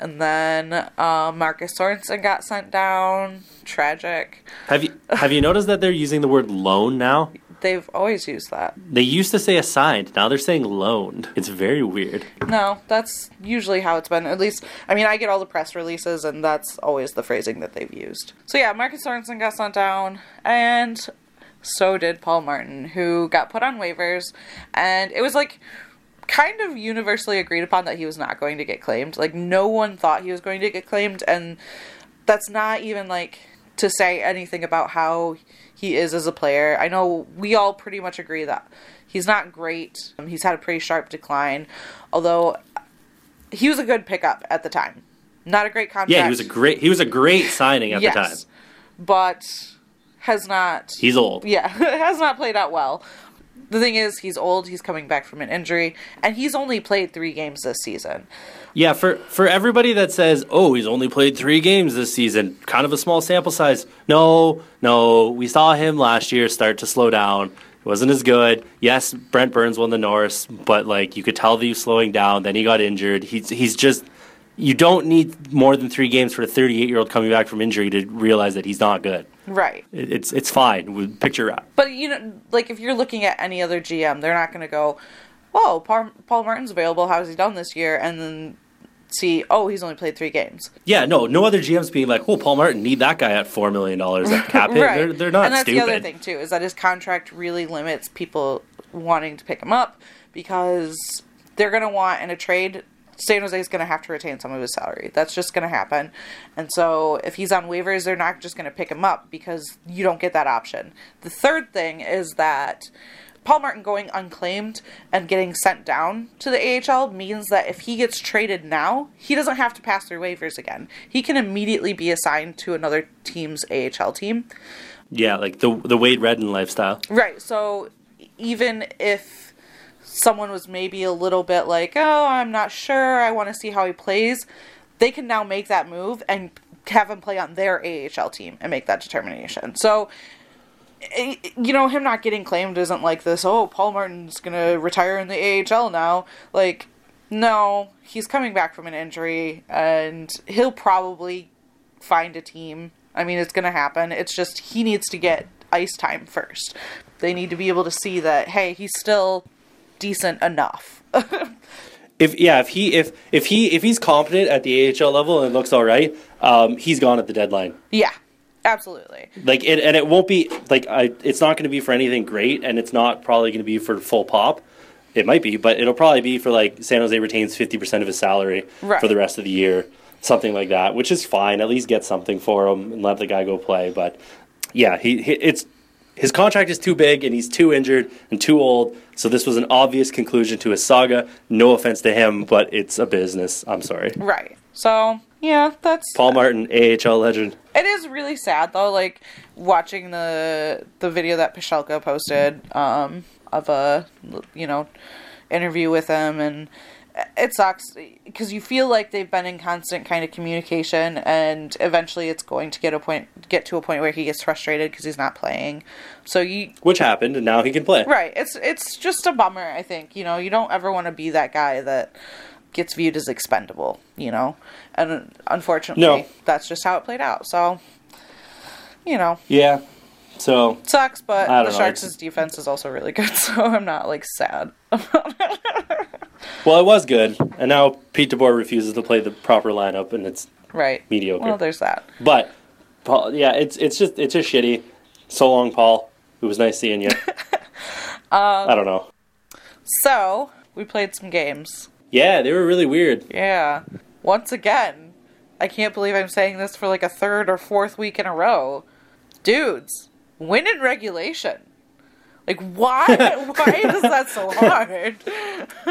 And then uh, Marcus Sorensen got sent down. Tragic. Have you have you noticed that they're using the word loan now? They've always used that. They used to say assigned. Now they're saying loaned. It's very weird. No, that's usually how it's been. At least, I mean, I get all the press releases, and that's always the phrasing that they've used. So yeah, Marcus Sorensen got sent down, and so did Paul Martin, who got put on waivers, and it was like kind of universally agreed upon that he was not going to get claimed. Like no one thought he was going to get claimed, and that's not even like to say anything about how he is as a player. I know we all pretty much agree that he's not great. Um, He's had a pretty sharp decline, although he was a good pickup at the time. Not a great contract. Yeah, he was a great he was a great signing at the time. but has not. He's old. Yeah, *laughs* has not played out well. The thing is, he's old. He's coming back from an injury, and he's only played three games this season. Yeah, for for everybody that says, "Oh, he's only played 3 games this season, kind of a small sample size." No, no, we saw him last year start to slow down. It wasn't as good. Yes, Brent Burns won the Norris, but like you could tell that he was slowing down. Then he got injured. He's he's just you don't need more than 3 games for a 38-year-old coming back from injury to realize that he's not good. Right. It- It's it's fine with picture. But you know, like if you're looking at any other GM, they're not going to go, "Oh, Paul, Paul Martin's available. How's he done this year?" And then see, "Oh, he's only played three games." Yeah, no, no other GMs being like, "Oh, Paul Martin need that guy at 4 million dollars at cap hit." *laughs* right. They're, they're not and that's stupid. the other thing too is that his contract really limits people wanting to pick him up because they're going to want in a trade. San Jose is going to have to retain some of his salary. That's just going to happen. And so if he's on waivers, they're not just going to pick him up because you don't get that option. The third thing is that Paul Martin going unclaimed and getting sent down to the AHL means that if he gets traded now, he doesn't have to pass through waivers again. He can immediately be assigned to another team's AHL team. Yeah, like the the Wade Redden lifestyle. Right. So even if someone was maybe a little bit like, "Oh, I'm not sure. I want to see how he plays," they can now make that move and have him play on their AHL team and make that determination. So eh, you know, him not getting claimed isn't like this, "Oh, Paul Martin's going to retire in the AHL now." Like no, he's coming back from an injury and he'll probably find a team. I mean, it's going to happen. It's just he needs to get ice time first. They need to be able to see that hey, he's still decent enough. *laughs* If yeah, if he if if he if he's competent at the AHL level and looks all right, um, he's gone at the deadline. yeah, absolutely. Like it, and it won't be like I. It's not going to be for anything great, and it's not probably going to be for full pop. it might be, but it'll probably be for like San Jose retains fifty percent of his salary Right. for the rest of the year, something like that, which is fine. At least get something for him and let the guy go play. But yeah, he, he it's his contract is too big and he's too injured and too old. So this was an obvious conclusion to his saga. No offense to him, but it's a business. I'm sorry. Right. So yeah, that's Paul Martin, AHL legend. It is really sad though, like watching the the video that Pashelka posted um, of a you know interview with him, and it sucks because you feel like they've been in constant kind of communication, and eventually it's going to get a point get to a point where he gets frustrated because he's not playing. So you Which happened, and now he can play. right, it's it's just a bummer. I think you know you don't ever want to be that guy that gets viewed as expendable, you know, and unfortunately No. that's just how it played out. So you know Yeah. So sucks, but the know, Sharks' defense is also really good, *laughs* so I'm not like sad. *laughs* well, it was good, and now Pete DeBoer refuses to play the proper lineup, and it's right. mediocre. Well, there's that. But Paul, yeah, it's it's just it's just shitty. So long, Paul. It was nice seeing you. Um, *laughs* I don't know. So we played some games. Yeah, they were really weird. Yeah. Once again, I can't believe I'm saying this for like a third or fourth week in a row. Dudes, win in regulation. Like why? *laughs* why is that so hard?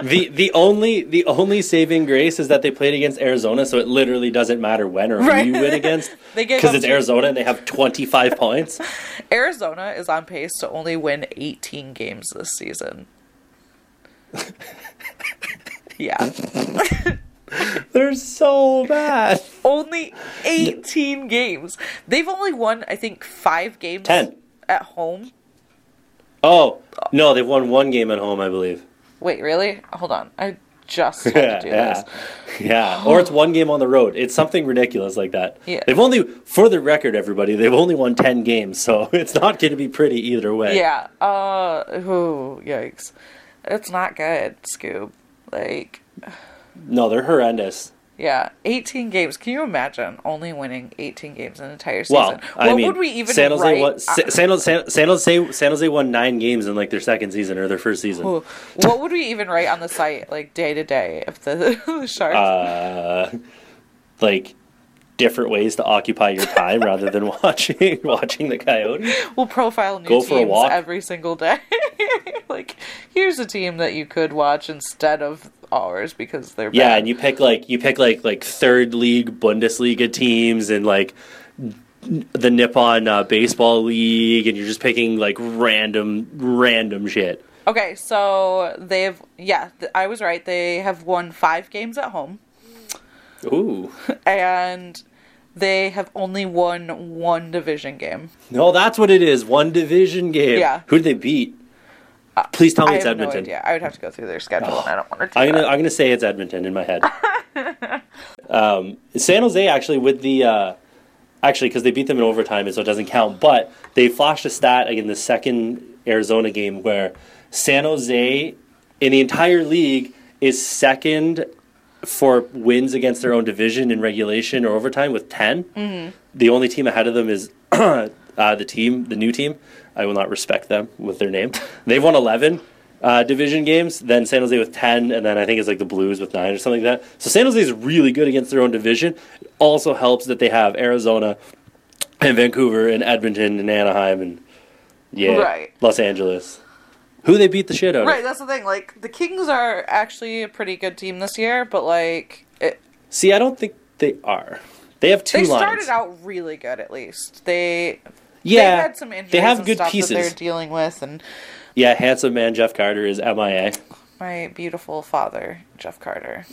the the only the only saving grace is that they played against Arizona, so it literally doesn't matter when or who Right. you win against *laughs* because it's to- Arizona and they have twenty five points. *laughs* Arizona is on pace to only win 18 games this season. yeah. They're so bad. Only 18 games. They've only won, I think, five games 10. at home. Oh no, they've won one game at home, I believe. Wait, really? Hold on. I just *laughs* had Yeah, to do yeah, this. yeah. Or it's one game on the road. It's something ridiculous like that. Yeah. They've only, for the record, everybody, they've only won ten games, so *laughs* it's not going to be pretty either way. Yeah. Uh, ooh, yikes. It's not good, Scoob. Like, No, they're horrendous. Yeah, 18 games. Can you imagine only winning 18 games an entire season? Well, what I mean, would we even San Jose write? won, San, San, San Jose San Jose won nine games in like their second season or their first season. Ooh, what would we even write on the site, like day to day, if the, *laughs* the Sharks? Uh, like different ways to occupy your time rather than *laughs* watching watching the Coyotes. we'll profile new go teams every single day. *laughs* like, here's a team that you could watch instead of ours because they're Yeah, bad. and you pick like you pick like like third league Bundesliga teams and like the Nippon uh, baseball league, and you're just picking like random random shit. Okay, so they've yeah, th- I was right. They have won five games at home, Ooh, *laughs* and they have only won one division game. no, that's what it is. One division game. Yeah. Who did they beat? Please tell me I it's no Edmonton. idea. I would have to go through their schedule, and I don't want to I'm gonna. I'm gonna say it's Edmonton in my head. *laughs* um, San Jose actually with the uh, actually because they beat them in overtime, and so it doesn't count. But they flashed a stat in the second Arizona game where San Jose in the entire league is second for wins against their own division in regulation or overtime with 10 Mm-hmm. The only team ahead of them is *clears throat* uh, the team, the new team. I will not respect them with their name. They've won eleven uh, division games. Then San Jose with ten, and then I think it's like the Blues with nine or something like that. So San Jose is really good against their own division. It also helps that they have Arizona and Vancouver and Edmonton and Anaheim and yeah, Right. Los Angeles. Who they beat the shit out Right, of. Right, that's the thing. Like the Kings are actually a pretty good team this year, but like it, See, I don't think they are. They have two they lines. started out really good. At least they yeah, they had some injuries they have good pieces. that they're dealing with, and Yeah, handsome man Jeff Carter is MIA. my beautiful father, Jeff Carter.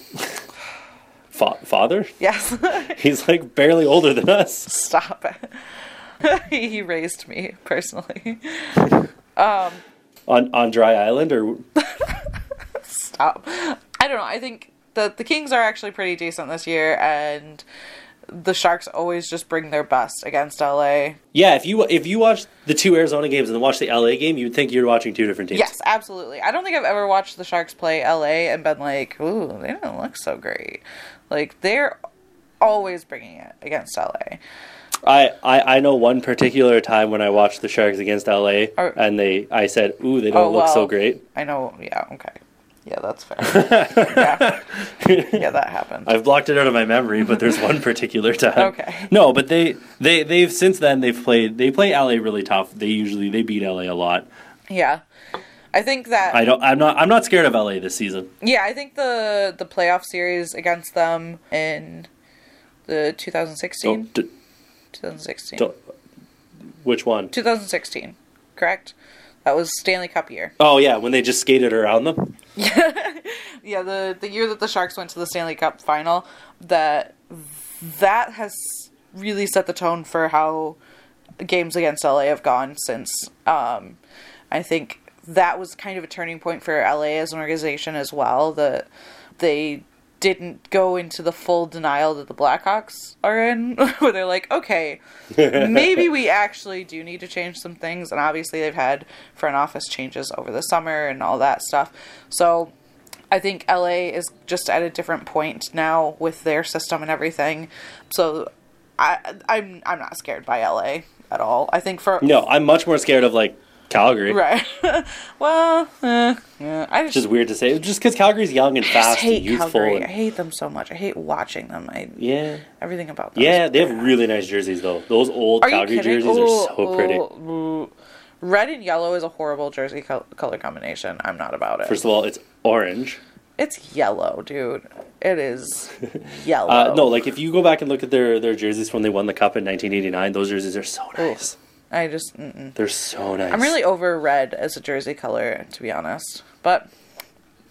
Fa- father? Yes, *laughs* He's like barely older than us. stop it. *laughs* he raised me personally. Um, on on dry island or *laughs* Stop. I don't know. I think the the Kings are actually pretty decent this year, and the Sharks always just bring their best against LA. Yeah, if you if you watch the two Arizona games and then watch the LA game, you'd think you're watching two different teams. Yes, absolutely. I don't think I've ever watched the Sharks play LA and been like, "Ooh, they don't look so great." Like they're always bringing it against LA. I, I, I know one particular time when I watched the Sharks against LA Are- and they I said, "Ooh, they don't Oh, look so great." I know. Yeah. Okay. Yeah, that's fair. *laughs* yeah. yeah, that happened. I've blocked it out of my memory, but there's one *laughs* particular time. Okay. No, but they they they've since then they've played they play LA really tough. They usually they beat LA a lot. Yeah. I think that I don't I'm not I'm not scared of LA this season. Yeah, I think the the playoff series against them in the 2016 Don't- d- 2016 don't- which one? 2016, correct? That was Stanley Cup year. Oh yeah, when they just skated around them. *laughs* Yeah, the the year that the Sharks went to the Stanley Cup final, that that has really set the tone for how games against LA have gone since. Um, I think that was kind of a turning point for LA as an organization as well. That they didn't go into the full denial that the Blackhawks are in, *laughs* where they're like, okay, maybe we actually do need to change some things. And obviously, they've had front office changes over the summer and all that stuff. So I think LA is just at a different point now with their system and everything. So I, I'm I'm not scared by LA at all. I think for No, I'm much more scared of like Calgary. right. *laughs* well, eh, yeah, I just, is weird to say, just because Calgary's young and fast hate and youthful. Calgary. I hate them so much. I hate watching them. I yeah, everything about them. yeah, they have really nice jerseys though. Those old Are Calgary jerseys Ooh, are so pretty. ooh, ooh. Red and yellow is a horrible jersey col- color combination. I'm not about it. First of all, it's orange. It's yellow, dude. It is *laughs* yellow. Uh, no, like if you go back and look at their their jerseys from when they won the cup in 1989, those jerseys are so nice. I just. Mm-mm. They're so nice. I'm really over red as a jersey color, to be honest. But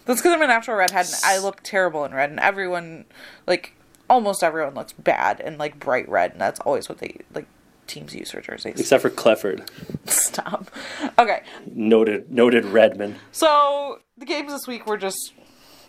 that's because I'm a natural redhead and I look terrible in red, and everyone, like, almost everyone looks bad in, like, bright red, and that's always what they, like, teams use for jerseys. except for Clifford, *laughs* Stop. Okay, noted noted Redman. so the games this week were just.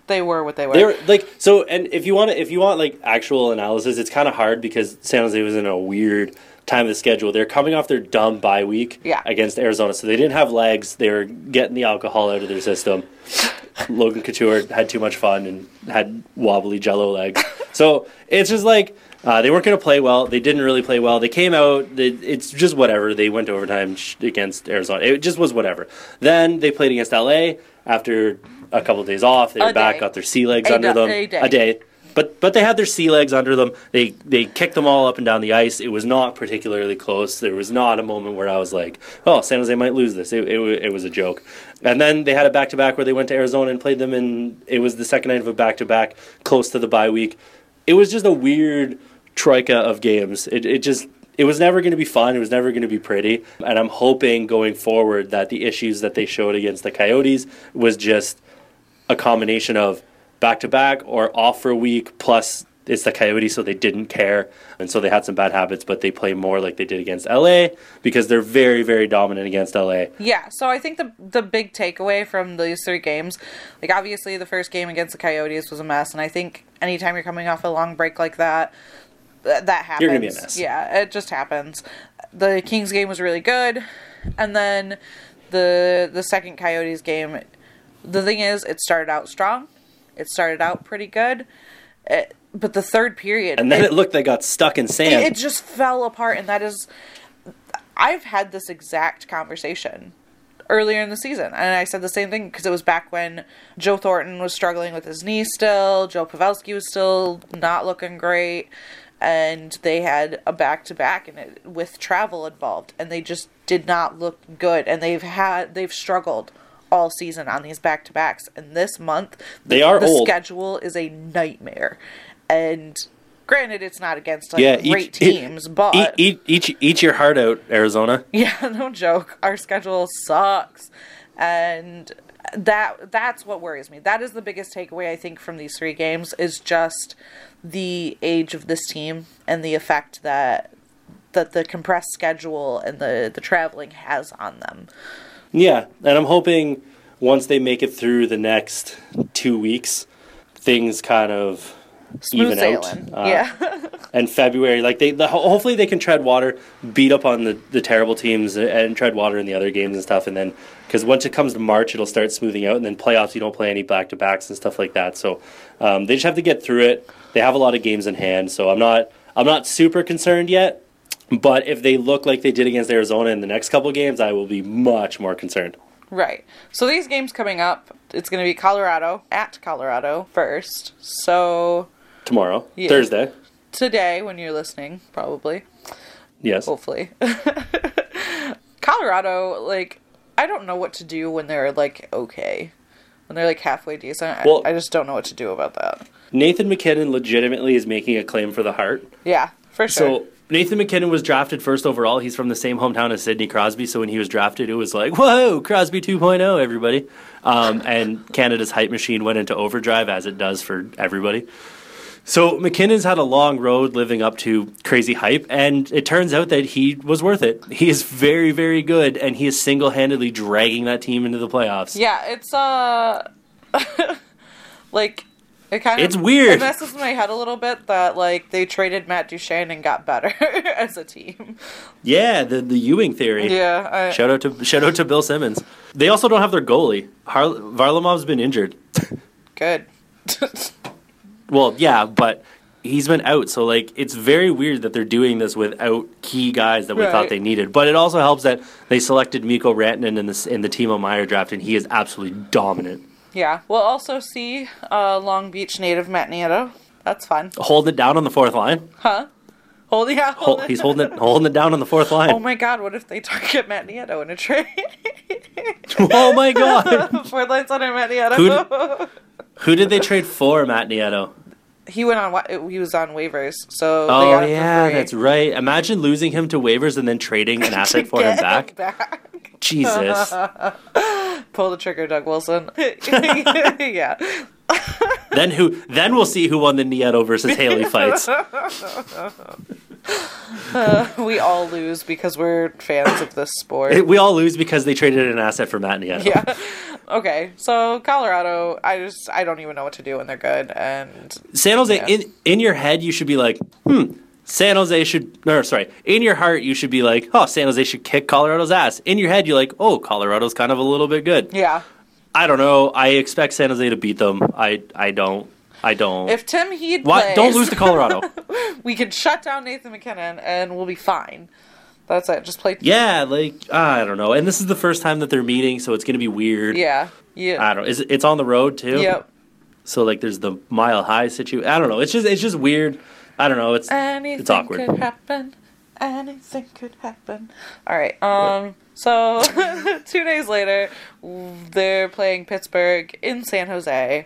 They were what they were. They were like so, and if you want to, if you want like actual analysis, it's kind of hard because San Jose was in a weird time of the schedule. They're coming off their dumb bye week Yeah. against Arizona, so they didn't have legs. They were getting the alcohol out of their system. *laughs* Logan Couture had too much fun and had wobbly Jello legs. So it's just like uh, they weren't going to play well. They didn't really play well. They came out. They, it's just whatever. They went to overtime sh- against Arizona. It just was whatever. Then they played against LA after a couple of days off. They were A back, day. got their sea legs A under da- them. a day. A day. But but they had their sea legs under them. They they kicked them all up and down the ice. It was not particularly close. There was not a moment where I was like, "Oh, San Jose might lose this." It it, it was a joke. And then they had a back to back where they went to Arizona and played them, and it was the second night of a back to back, close to the bye week. It was just a weird troika of games. It it just it was never going to be fun. It was never going to be pretty. And I'm hoping going forward that the issues that they showed against the Coyotes was just a combination of back to back or off for a week plus it's the Coyotes, so they didn't care, and so they had some bad habits, but they play more like they did against LA because they're very, very dominant against LA. Yeah, so I think the the big takeaway from these three games, like obviously the first game against the Coyotes was a mess, and I think anytime you're coming off a long break like that, th- that happens. You're gonna be a mess. Yeah, it just happens. The Kings game was really good, and then the the second Coyotes game. The thing is, it started out strong. It started out pretty good, it, but the third period, And then it, looked they got stuck in sand. it, it just fell apart and that is i've had this exact conversation earlier in the season and i said the same thing because it was back when joe thornton was struggling with his knee still joe pavelski was still not looking great and they had a back-to-back and it with travel involved and they just did not look good and they've had they've struggled all season on these back-to-backs and this month They are the old. schedule is a nightmare. And granted it's not against like yeah, great each, teams but eat, eat, each, eat your heart out, Arizona. *laughs* yeah no joke. Our schedule sucks. And that that's what worries me. That is the biggest takeaway i think from these three games is just the age of this team and the effect that that the compressed schedule and the the traveling has on them Yeah, and I'm hoping once they make it through the next two weeks, things kind of smooth even sailing out. Uh, yeah *laughs* and February, like they, the, hopefully they can tread water, beat up on the, the terrible teams, and tread water in the other games and stuff. And then, because once it comes to March, it'll start smoothing out, and then playoffs, you don't play any back to backs and stuff like that. So um, they just have to get through it. They have a lot of games in hand, so I'm not I'm not super concerned yet. But if they look like they did against Arizona in the next couple of games, I will be much more concerned. Right. So these games coming up, it's going to be Colorado at Colorado first. So Tomorrow, Yeah. Thursday. today, when you're listening, probably, Yes. hopefully, *laughs* Colorado, like, I don't know what to do when they're like okay, when they're like halfway decent. I- Well- I, just don't know what to do about that. Nathan MacKinnon legitimately is making a claim for the heart. Yeah, for sure. So Nathan MacKinnon was drafted first overall. He's from the same hometown as Sidney Crosby. So when he was drafted, it was like, whoa, Crosby 2.0, everybody. Um, and Canada's hype machine went into overdrive, as it does for everybody. So MacKinnon's had a long road living up to crazy hype, and it turns out that he was worth it. He is very, very good, and he is single handedly dragging that team into the playoffs. Yeah, it's uh *laughs* like it kind of It's weird. It messes with my head a little bit that like they traded Matt Duchene and got better *laughs* as a team. Yeah, the, the Ewing theory. Yeah, I, Shout out to shout out to Bill Simmons. They also don't have their goalie. Har- Varlamov's been injured. *laughs* good. Well, yeah, but he's been out, so like it's very weird that they're doing this without key guys that we Right. thought they needed. But it also helps that they selected Mikko Rantanen in the in the Timo Meier draft, and he is absolutely dominant, yeah, we'll also see uh, Long Beach native Matt Nieto. That's fun, Hold it down on the fourth line. huh? Hold yeah, Hol- hold he's holding it holding it down on the fourth line. Oh my god, what if they target Matt Nieto in a trade? *laughs* oh my god! *laughs* Fourth line center Matt Nieto. Who did they trade for, Matt Nieto? he went on. He was on waivers, so Oh yeah, that's right. Imagine losing him to waivers and then trading an *laughs* asset for him back. back. Jesus. Pull the trigger, Doug Wilson. *laughs* *laughs* yeah. then who? Then we'll see who won the Nieto versus Haley fights. *laughs* We all lose because we're fans of this sport. we all lose because they traded an asset for Matt Nieto. yeah. Okay. So Colorado, I just I don't even know what to do when they're good and San Jose, Yeah. in in your head, you should be like, hmm. San Jose should, no, sorry. In your heart, you should be like, oh, San Jose should kick Colorado's ass. In your head, you're like, oh, Colorado's kind of a little bit good. yeah. I don't know. I expect San Jose to beat them. I, I don't. I don't. If Tim Heed Why, plays, don't lose to Colorado. *laughs* we can shut down Nathan MacKinnon and we'll be fine. That's it. Just play. yeah, like I don't know. And this is the first time that they're meeting, so it's gonna be weird. Yeah. Yeah. I don't. Is it, it's on the road too? Yep. So like, there's the mile high situation. I don't know. It's just it's just weird. I don't know. It's Anything It's awkward. could happen. Anything could happen. All right. Um. So *laughs* two days later, they're playing Pittsburgh in San Jose.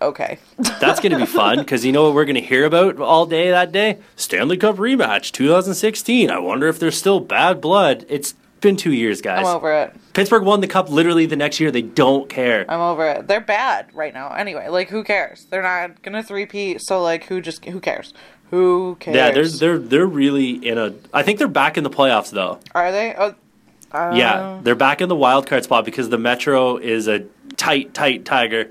Okay. That's going to be fun because you know what we're going to hear about all day that day? Stanley Cup rematch 2016. I wonder if there's still bad blood. It's been two years, guys. I'm over it. Pittsburgh won the cup literally the next year. They don't care. I'm over it. They're bad right now. Anyway, like who cares? They're not gonna three-peat, so like who just who cares? Who cares? yeah, they're they're they're really in a. I think they're back in the playoffs though. Are they? Oh, uh, Yeah, they're back in the wild card spot because the Metro is a tight, tight tiger.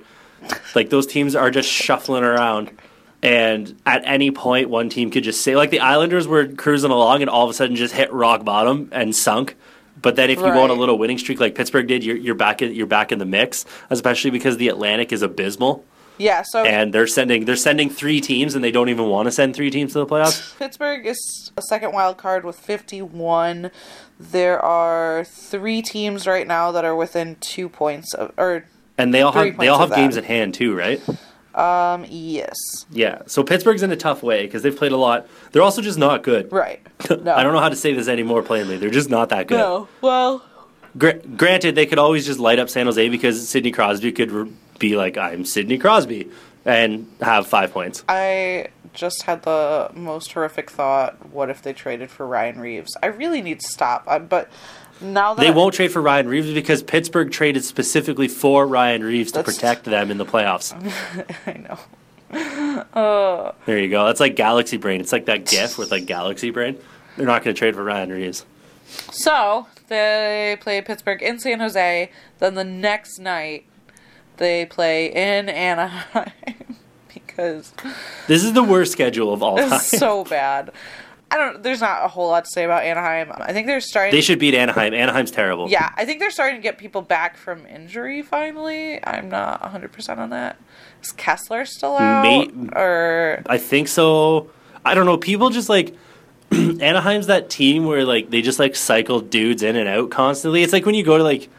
Like those teams are just shuffling around, and at any point, one team could just say, like the Islanders were cruising along, and all of a sudden just hit rock bottom and sunk. But then if you go on a little winning streak like Pittsburgh did, you're, you're back in, you're back in the mix, especially because the Atlantic is abysmal, Yeah. So and they're sending they're sending three teams, and they don't even want to send three teams to the playoffs. *laughs* Pittsburgh is a second wild card with 51. There are three teams right now that are within two points of, or And they all have they all have games at hand too, right? Um, yes, Yeah, so Pittsburgh's in a tough way because they've played a lot. They're also just not good. right. *laughs* No. I don't know how to say this any more plainly. They're just not that good. No. Well, Gra- granted, they could always just light up San Jose because Sidney Crosby could re- be like, "I'm Sidney Crosby," and have five points. I just had the most horrific thought. What if they traded for Ryan Reaves? I really need to stop. I, but now that They won't trade for Ryan Reaves because Pittsburgh traded specifically for Ryan Reaves to That's- protect them in the playoffs. *laughs* I know. Uh, There you go. That's like Galaxy Brain. It's like that GIF with like Galaxy Brain. They're not going to trade for Ryan Reaves. So they play Pittsburgh in San Jose. Then the next night they play in Anaheim *laughs* because This is the worst schedule of all *laughs* time. it's so bad. I don't. There's not a whole lot to say about Anaheim. I think they're starting. they should beat Anaheim. Anaheim's terrible. Yeah, I think they're starting to get people back from injury finally. I'm not 100% on that. Is Kesler still out? Or I think so. I don't know. People just like *clears throat* Anaheim's that team where like they just like cycle dudes in and out constantly. It's like when you go to like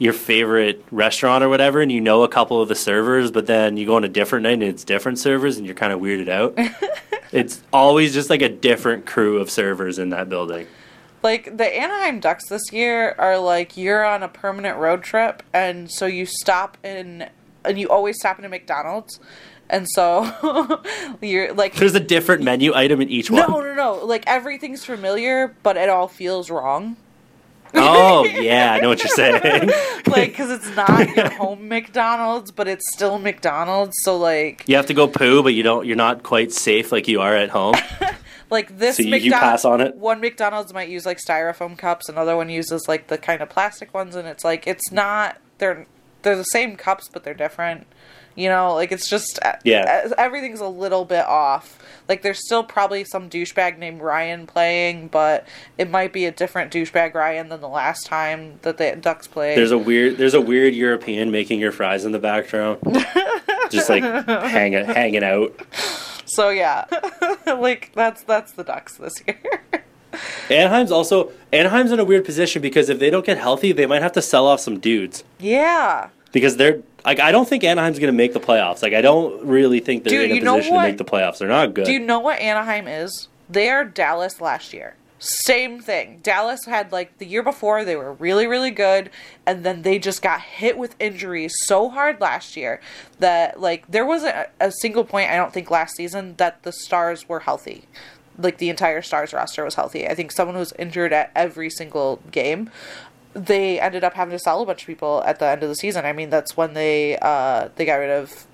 your favorite restaurant or whatever, and you know a couple of the servers, but then you go on a different night and it's different servers, and you're kind of weirded out. *laughs* it's always just like a different crew of servers in that building. Like the Anaheim Ducks this year are like you're on a permanent road trip, and so you stop in, and you always stop in a McDonald's, and so *laughs* you're like There's a different menu item in each one. no, no, no, like everything's familiar, but it all feels wrong. Oh *laughs* yeah, I know what you're saying. *laughs* like because it's not your *laughs* home McDonald's, but it's still McDonald's. So like, you have to go poo, but you don't. You're not quite safe like you are at home. like this So you- you pass on it? One McDonald's might use like styrofoam cups, another one uses like the kind of plastic ones, and it's like it's not they're they're the same cups, but they're different. You know, like it's just uh, Yeah. uh, everything's a little bit off. Like there's still probably some douchebag named Ryan playing, but it might be a different douchebag Ryan than the last time that the Ducks played. There's a weird. There's a weird European making your fries in the background, *laughs* just like hanging hanging out. So yeah, *laughs* like that's that's the Ducks this year. *laughs* Anaheim's also Anaheim's in a weird position because if they don't get healthy, they might have to sell off some dudes yeah, because they're like I don't think Anaheim's going to make the playoffs. Like I don't really think they're Dude, in a position to make the playoffs. They're not good. Do you know what Anaheim is? They are Dallas last year. Same thing. Dallas had like the year before they were really really good and then they just got hit with injuries so hard last year that like there wasn't a, a single point I don't think last season that the Stars were healthy. Like the entire Stars roster was healthy. I think someone was injured at every single game. They ended up having to sell a bunch of people at the end of the season. I mean, that's when they uh, they got rid of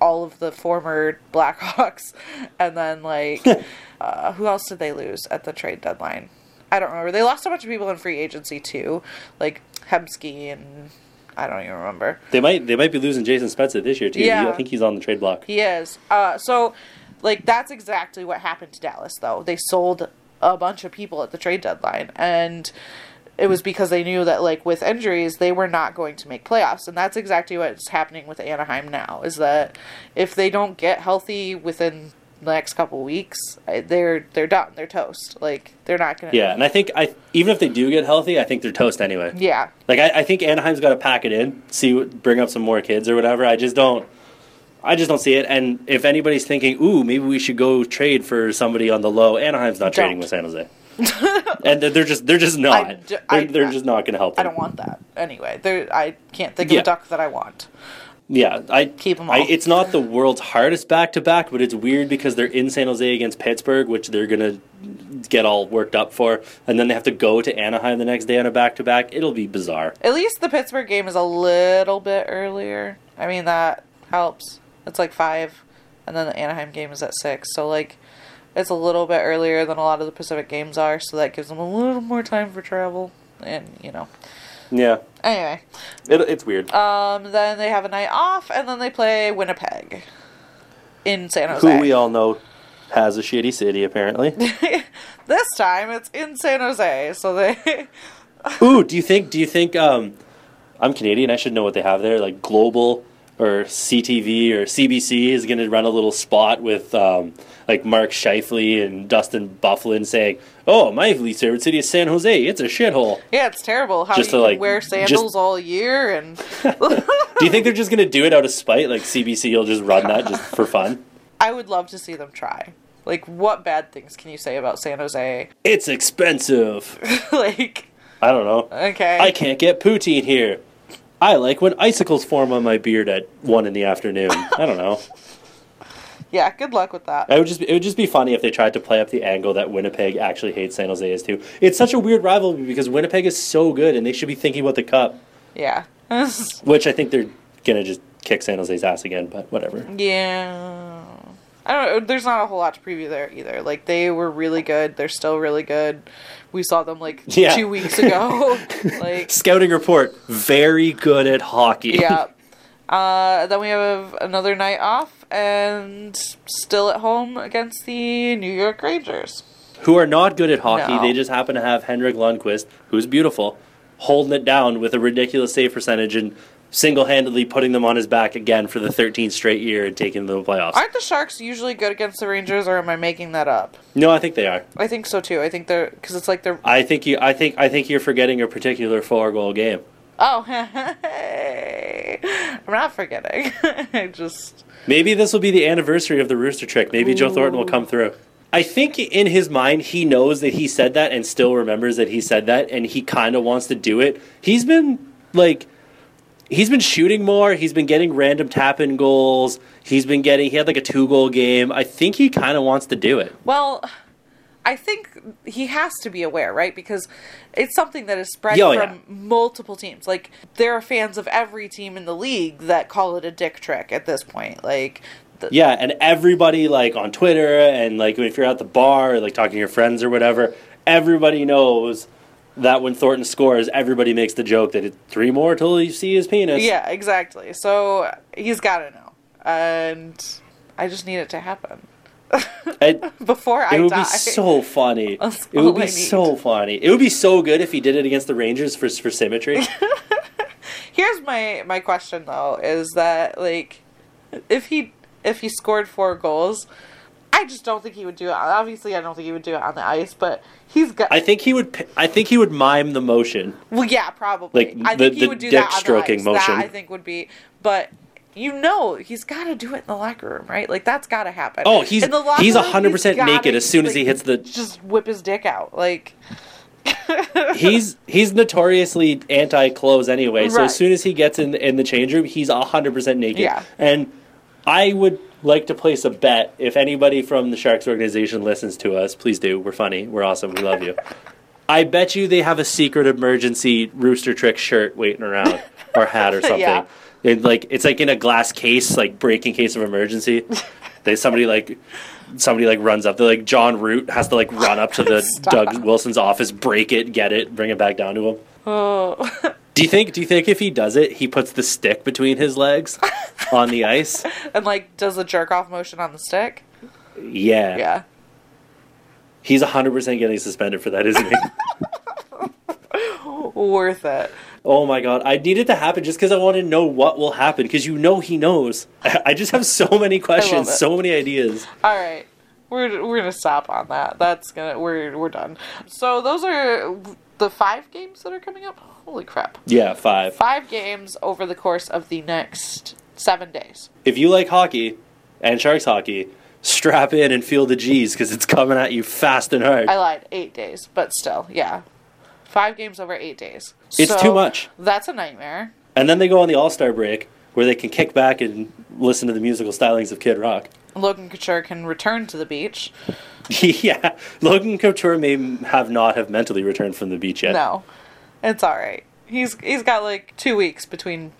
all of the former *laughs* Blackhawks, and then like *laughs* uh, who else did they lose at the trade deadline? I don't remember. They lost a bunch of people in free agency too, like Hemsky and I don't even remember. they might they might be losing Jason Spezza this year too. Yeah. I think he's on the trade block. He is. Uh, so, like, that's exactly what happened to Dallas, though. They sold a bunch of people at the trade deadline, and it was because they knew that, like, with injuries, they were not going to make playoffs. And that's exactly what's happening with Anaheim now, is that if they don't get healthy within the next couple weeks, they're they're done. They're toast. Like, they're not going to. Yeah, and I think I even if they do get healthy, I think they're toast anyway. Yeah. Like I, I think Anaheim's got to pack it in, see, bring up some more kids or whatever. I just don't, I just don't see it. And if anybody's thinking, ooh, maybe we should go trade for somebody on the low, Anaheim's not trading Don't. with San Jose, *laughs* and they're- they're just they're just not. I d- they're, I- they're just not going to help Them. I don't want that. Anyway, there I can't think Yeah. of a duck that I want. Yeah, I Keep 'em I, all. it's not the world's hardest back to back, but it's weird because they're in San Jose against Pittsburgh, which they're gonna get all worked up for, and then they have to go to Anaheim the next day on a back to back. It'll be bizarre. At least the Pittsburgh game is a little bit earlier. I mean that helps. It's like five, and then the Anaheim game is at six. So like, it's a little bit earlier than a lot of the Pacific games are. So that gives them a little more time for travel. And you know, Yeah, anyway, it, it's weird. um, then they have a night off, and then they play Winnipeg in San Jose. Who we all know has a shitty city apparently. *laughs* this time it's in San Jose, so they. Ooh, do you think? Do you think? Um, I'm Canadian. I should know what they have there. Like global or CTV or CBC is going to run a little spot with um, like Mark Scheifele and Dustin Byfuglien saying, "Oh, my least favorite city is San Jose. It's a shithole." yeah, it's terrible. How Just do to, you like, wear just- sandals all year and. *laughs* *laughs* Do you think they're just going to do it out of spite? Like CBC will just run that just for fun? *laughs* I would love to see them try. Like, what bad things can you say about San Jose? It's expensive. like, I don't know. okay. I can't get poutine here. I like when icicles form on my beard at one in the afternoon. I don't know. *laughs* Yeah, good luck with that. It would just it would just be funny if they tried to play up the angle that Winnipeg actually hates San Jose is too. It's such a weird rivalry because Winnipeg is so good and they should be thinking about the cup, Yeah. *laughs* which I think they're gonna just kick San Jose's ass again. But whatever. yeah. I don't know. There's not a whole lot to preview there either. Like, they were really good. They're still really good. We saw them, like, *laughs* Yeah. two weeks ago. *laughs* like, Scouting report: very good at hockey. yeah. *laughs* Uh, then we have another night off and still at home against the New York Rangers. Who are not good at hockey? No. They just happen to have Henrik Lundqvist, who's beautiful, holding it down with a ridiculous save percentage and single-handedly putting them on his back again for the 13th straight year and taking them to the playoffs. Aren't the Sharks usually good against the Rangers, or am I making that up? no, I think they are. I think so too. I think they're because it's like they're I think you. I think. I think you're forgetting a particular four-goal game. Oh, *laughs* hey. I'm not forgetting. *laughs* I just. Maybe this will be the anniversary of the rooster trick. Maybe Joe Thornton will come through. I think in his mind he knows that he said that and still remembers that he said that and he kind of wants to do it. He's been like he's been shooting more, he's been getting random tap in goals. He's been getting he had like a two goal game. I think he kind of wants to do it. Well, I think he has to be aware, right? Because it's something that is spread oh, from yeah. multiple teams. Like there are fans of every team in the league that call it a dick trick at this point. Like the, Yeah, and everybody like on Twitter and like if you're at the bar or like talking to your friends or whatever, everybody knows that when Thornton scores, everybody makes the joke that it's three more till you see his penis. yeah, exactly. So he's got to know, and I just need it to happen *laughs* before I it would die. be so funny. *laughs* That's It would be so funny. It would be so good if he did it against the Rangers for for symmetry. *laughs* Here's my my question though: is that like if he if he scored four goals, I just don't think he would do it. Obviously, I don't think he would do it on the ice, but he's got. I think he would. I think he would mime the motion. well, yeah, probably. Like, I the- think he the would do dick that the stroking ice. motion. That I think would be, but. You know he's got to do it in the locker room, right? Like that's got to happen. Oh, he's in the locker he's hundred percent naked as soon as he hits the. Just whip his dick out, like. *laughs* He's he's notoriously anti-clothes anyway. So as soon as he gets in in the change room, he's hundred percent naked. Yeah. And I would like to place a bet. If anybody from the Sharks organization listens to us, please do. We're funny. We're awesome. We love you. *laughs* I bet you they have a secret emergency rooster trick shirt waiting around *laughs* or hat or something. Yeah. It, like it's like in a glass case, like breaking case of emergency. *laughs* they somebody like somebody like runs up. They're like John Root has to like run up to the Doug Wilson's office, break it, get it, bring it back down to him. Oh, Do you think? Do you think if he does it, he puts the stick between his legs *laughs* on the ice? and like does a jerk off motion on the stick? Yeah, Yeah. He's hundred percent getting suspended for that, isn't he? *laughs* Worth it. oh my god, I need it to happen just because I want to know what will happen. Because you know he knows. I *laughs* I just have so many questions, so many ideas. All right. We're, we're gonna stop on that. That's gonna we're we're done. So those are the five games that are coming up. Holy crap! Yeah, five. Five games over the course of the next seven days. If you like hockey and Sharks hockey, strap in and feel the G's because it's coming at you fast and hard. I lied. Eight days, but still, yeah. Five games over eight days. It's So, too much. That's a nightmare. And then they go on the All Star break where they can kick back and listen to the musical stylings of Kid Rock. Logan Couture can return to the beach. *laughs* yeah, Logan Couture may have not have mentally returned from the beach yet. No, it's all right. He's he's got like two weeks between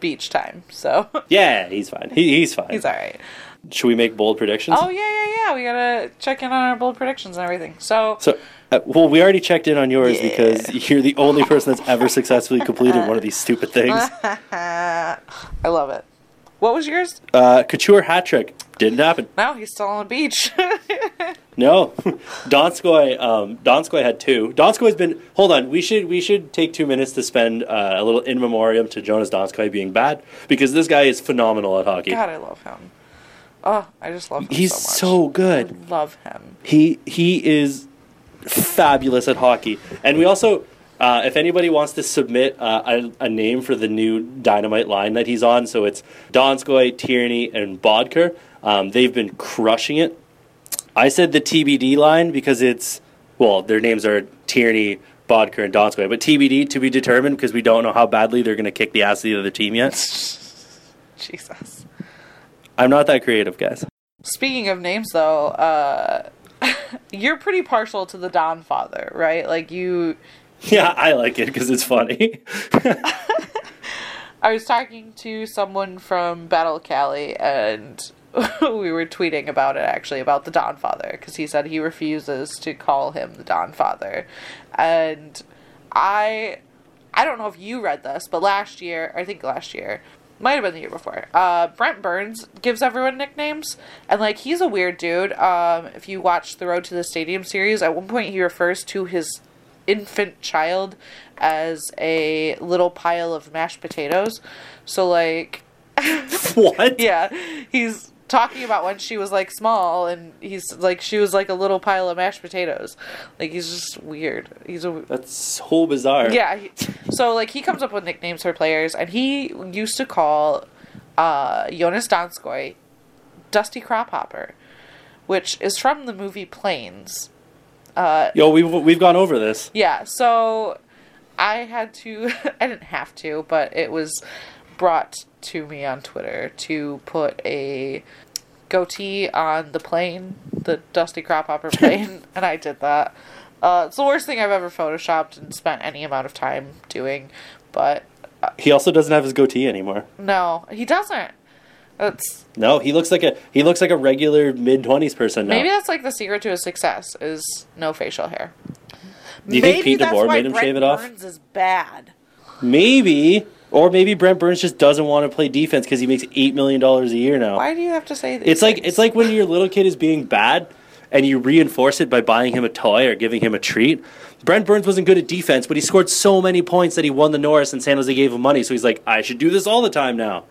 beach time, so *laughs* Yeah, he's fine. He, he's fine. he's all right. Should we make bold predictions? Oh yeah, yeah, yeah. We gotta check in on our bold predictions and everything. So So, uh, well, we already checked in on yours Yeah. because you're the only person that's ever successfully completed one of these stupid things. *laughs* I love it. What was yours? Uh, Couture hat trick didn't happen. No, he's still on the beach. *laughs* No, *laughs* Donskoi. Um, Donskoi had two. Donskoi's been. Hold on. We should we should take two minutes to spend uh, a little in memoriam to Joonas Donskoi being bad because this guy is phenomenal at hockey. God, I love him. Oh, I just love him He's so much. so good. I love him. He he is fabulous at hockey. And we also, uh, if anybody wants to submit uh, a, a name for the new Dynamite line that he's on, so it's Donskoi, Tierney, and Boedker. Um, they've been crushing it. I said the TBD line because it's well, their names are Tierney, Boedker, and Donskoi, but TBD to be determined because we don't know how badly they're going to kick the ass of the other team yet. *laughs* Jesus. I'm not that creative, guys. Speaking of names, though, uh, *laughs* you're pretty partial to the Don Father, right? Like you. *laughs* Yeah, I like it because it's funny. *laughs* I was talking to someone from Battle Cali, and *laughs* we were tweeting about it actually about the Don Father because he said he refuses to call him the Don Father, and I, I don't know if you read this, but last year, I think last year, might have been the year before. Uh, Brent Burns gives everyone nicknames, and like he's a weird dude. Um, if you watch the Road to the Stadium series, at one point he refers to his infant child as a little pile of mashed potatoes. So like *laughs* what? yeah, he's talking about when she was like small and he's like she was like a little pile of mashed potatoes. Like he's just weird. He's a That's so bizarre. yeah. He, so like he comes up with nicknames for players, and he used to call uh, Joonas Donskoi Dusty Crophopper, which is from the movie Planes. Uh, Yo, we've we've gone over this. yeah. So I had to. *laughs* I didn't have to, but it was brought to me on Twitter to put a goatee on the plane, the Dusty Crophopper *laughs* plane, and I did that. Uh, it's the worst thing I've ever photoshopped and spent any amount of time doing, but He also doesn't have his goatee anymore. no, he doesn't. That's No, he looks like a he looks like a regular mid twenties person now. maybe that's like the secret to his success is no facial hair. Do you think Pete DeBoer made him Brent shave it off? Burns is bad. Maybe, or maybe Brent Burns just doesn't want to play defense because he makes eight million dollars a year now. Why do you have to say these It's like things? it's like when your little kid is being bad, and you reinforce it by buying him a toy or giving him a treat. Brent Burns wasn't good at defense, but he scored so many points that he won the Norris, and San Jose gave him money. So he's like, I should do this all the time now.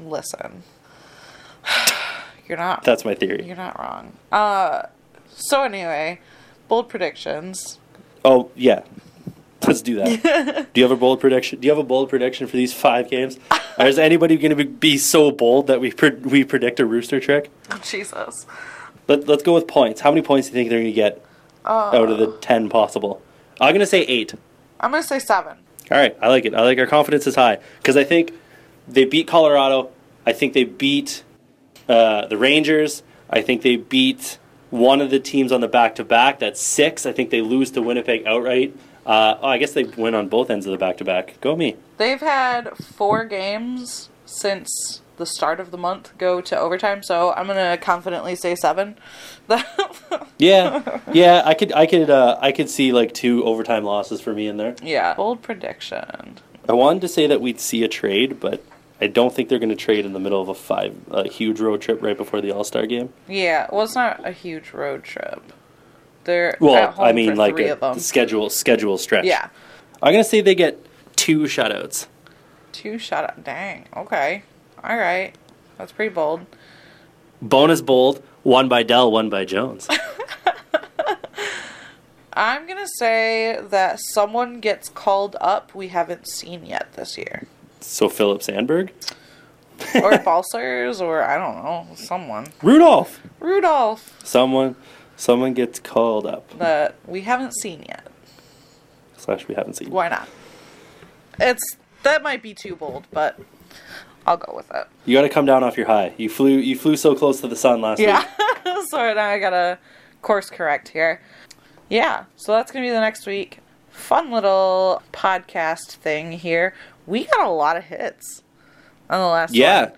Listen. *sighs* You're not That's my theory. you're not wrong. Uh so anyway, bold predictions. Oh yeah, let's do that. *laughs* do you have a bold prediction? Do you have a bold prediction for these five games? Or is anybody going to be so bold that we pre- we predict a rooster trick? Oh, Jesus. Let, let's go with points. How many points do you think they're going to get Uh, out of the ten possible? I'm going to say eight. I'm gonna say seven. All right, I like it. I like our confidence is high because I think they beat Colorado. I think they beat uh, the Rangers. I think they beat one of the teams on the back to back. That's six. I think they lose to Winnipeg outright. Uh, oh, I guess they win on both ends of the back to back. Go me. They've had four games since the start of the month go to overtime, so I'm gonna confidently say seven. *laughs* Yeah, yeah. I could, I could, uh, I could see like two overtime losses for me in there. yeah. Bold prediction. I wanted to say that we'd see a trade, but I don't think they're going to trade in the middle of a five, a huge road trip right before the All Star game. Yeah, well it's not a huge road trip. They're Well, I mean, like a schedule schedule stretch. Yeah. I'm gonna say they get two shutouts. Two shutout. Dang. Okay. All right. That's pretty bold. Bonus bold, one by Dell, one by Jones. *laughs* I'm gonna say that someone gets called up we haven't seen yet this year, so Filip Sandberg, or *laughs* Balcers, or I don't know, someone. Rudolph, Rudolph someone, someone gets called up. that we haven't seen yet. Slash, we haven't seen. Why not? It's that might be too bold, but I'll go with it. You got to come down off your high. You flew, you flew so close to the sun last Yeah. week. *laughs* so now I gotta course correct here. Yeah, so that's gonna be the next week. Fun little podcast thing here. We got a lot of hits on the last Yeah. one.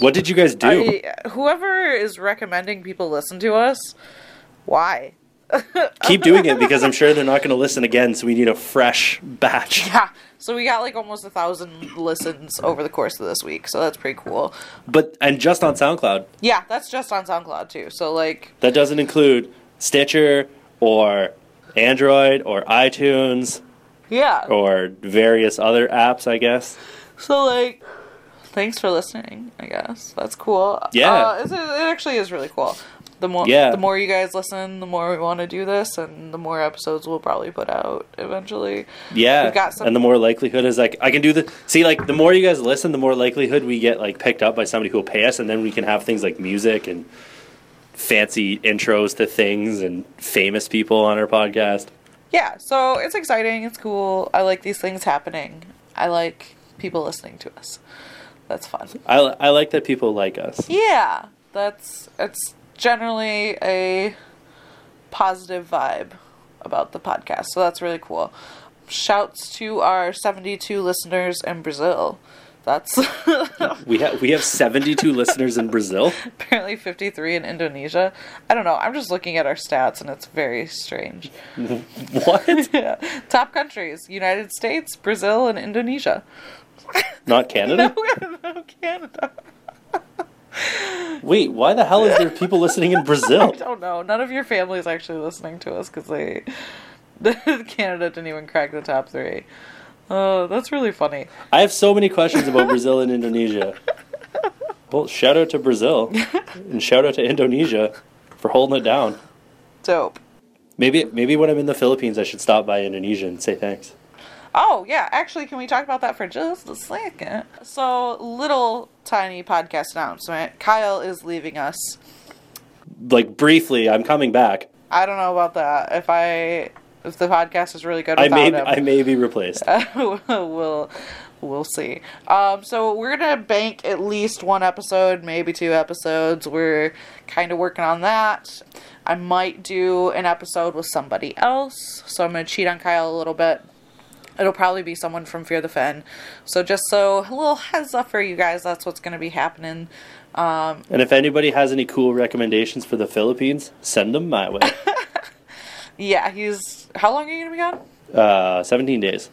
What did you guys do? I, whoever is recommending people listen to us, why? *laughs* Keep doing it because I'm sure they're not going to listen again. So we need a fresh batch. Yeah. So we got like almost a thousand listens over the course of this week, so that's pretty cool. But and just on SoundCloud. Yeah, that's just on SoundCloud too. So like, That doesn't include Stitcher or Android or iTunes yeah. or various other apps, I guess. So like, thanks for listening. I guess that's cool. Yeah. uh, it actually is really cool. The more, Yeah. the more you guys listen, the more we want to do this, and the more episodes we'll probably put out eventually. Yeah, We've got some- and the more likelihood is like I can do the see like the more you guys listen, the more likelihood we get like picked up by somebody who will pay us, and then we can have things like music and fancy intros to things and famous people on our podcast. Yeah, so it's exciting. It's cool. I like these things happening. I like people listening to us. That's fun. I I like that people like us. Yeah, that's it's generally a positive vibe about the podcast. So that's really cool. Shouts to our 72 listeners in Brazil. That's *laughs* We have we have seventy two *laughs* listeners in Brazil. apparently 53 in Indonesia. I don't know. I'm just looking at our stats and it's very strange. *laughs* What? yeah. Top countries United States, Brazil, and Indonesia. Not Canada? No, no Canada. Wait, why the hell is there people listening in Brazil? I don't know. None of your family is actually listening to us because they Canada didn't even crack the top three. Oh, that's really funny. I have so many questions about Brazil and Indonesia. *laughs* Well, shout out to Brazil and shout out to Indonesia for holding it down. Dope. Maybe maybe when I'm in the Philippines, I should stop by Indonesia and say thanks. Oh, yeah. Actually, can we talk about that for just a second? So, little tiny podcast announcement. Kyle is leaving us. Like briefly, I'm coming back. I don't know about that. If I if the podcast is really good I may him, I may be replaced. *laughs* we'll we'll see. Um, so we're gonna bank at least one episode, maybe two episodes. We're kind of working on that. I might do an episode with somebody else, so I'm gonna cheat on Kyle a little bit. It'll probably be someone from Fear the Fin. So just so a little heads up for you guys, that's what's gonna be happening. Um, And if anybody has any cool recommendations for the Philippines, send them my way. *laughs* yeah, he's how long are you gonna be gone? Uh, 17 days.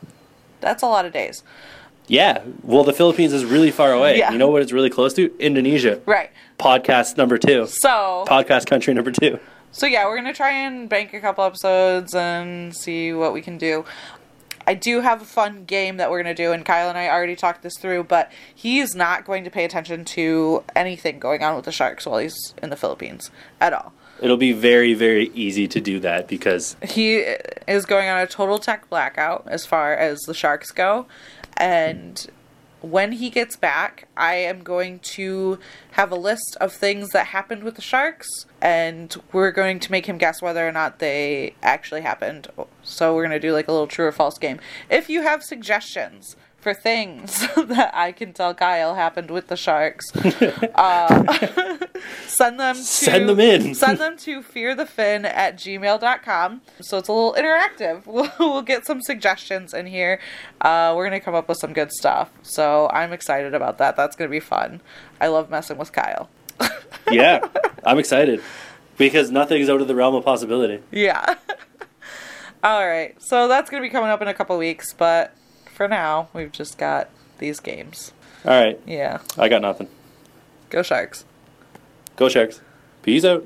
That's a lot of days. Yeah. Well, the Philippines is really far away. Yeah. You know what it's really close to? Indonesia. Right. Podcast number two. So Podcast country number two. So yeah, we're gonna try and bank a couple episodes and see what we can do. I do have a fun game that we're gonna do, and Kyle and I already talked this through, but he's not going to pay attention to anything going on with the sharks while he's in the Philippines at all. It'll be very, very easy to do that because He is going on a total tech blackout as far as the sharks go, and when he gets back, I am going to have a list of things that happened with the sharks, and we're going to make him guess whether or not they actually happened. So we're going to do like a little true or false game. If you have suggestions for things *laughs* that I can tell Kyle happened with the sharks, *laughs* uh, *laughs* send them to, Send them in. Send them to fearthefin at gmail.com. So it's a little interactive. We'll, we'll get some suggestions in here. Uh, we're going to come up with some good stuff. So I'm excited about that. That's going to be fun. I love messing with Kyle. yeah, I'm excited because nothing's out of the realm of possibility. Yeah. All right. So that's going to be coming up in a couple weeks. But for now, we've just got these games. All right, Yeah. I got nothing. Go Sharks. Go Sharks. Peace out.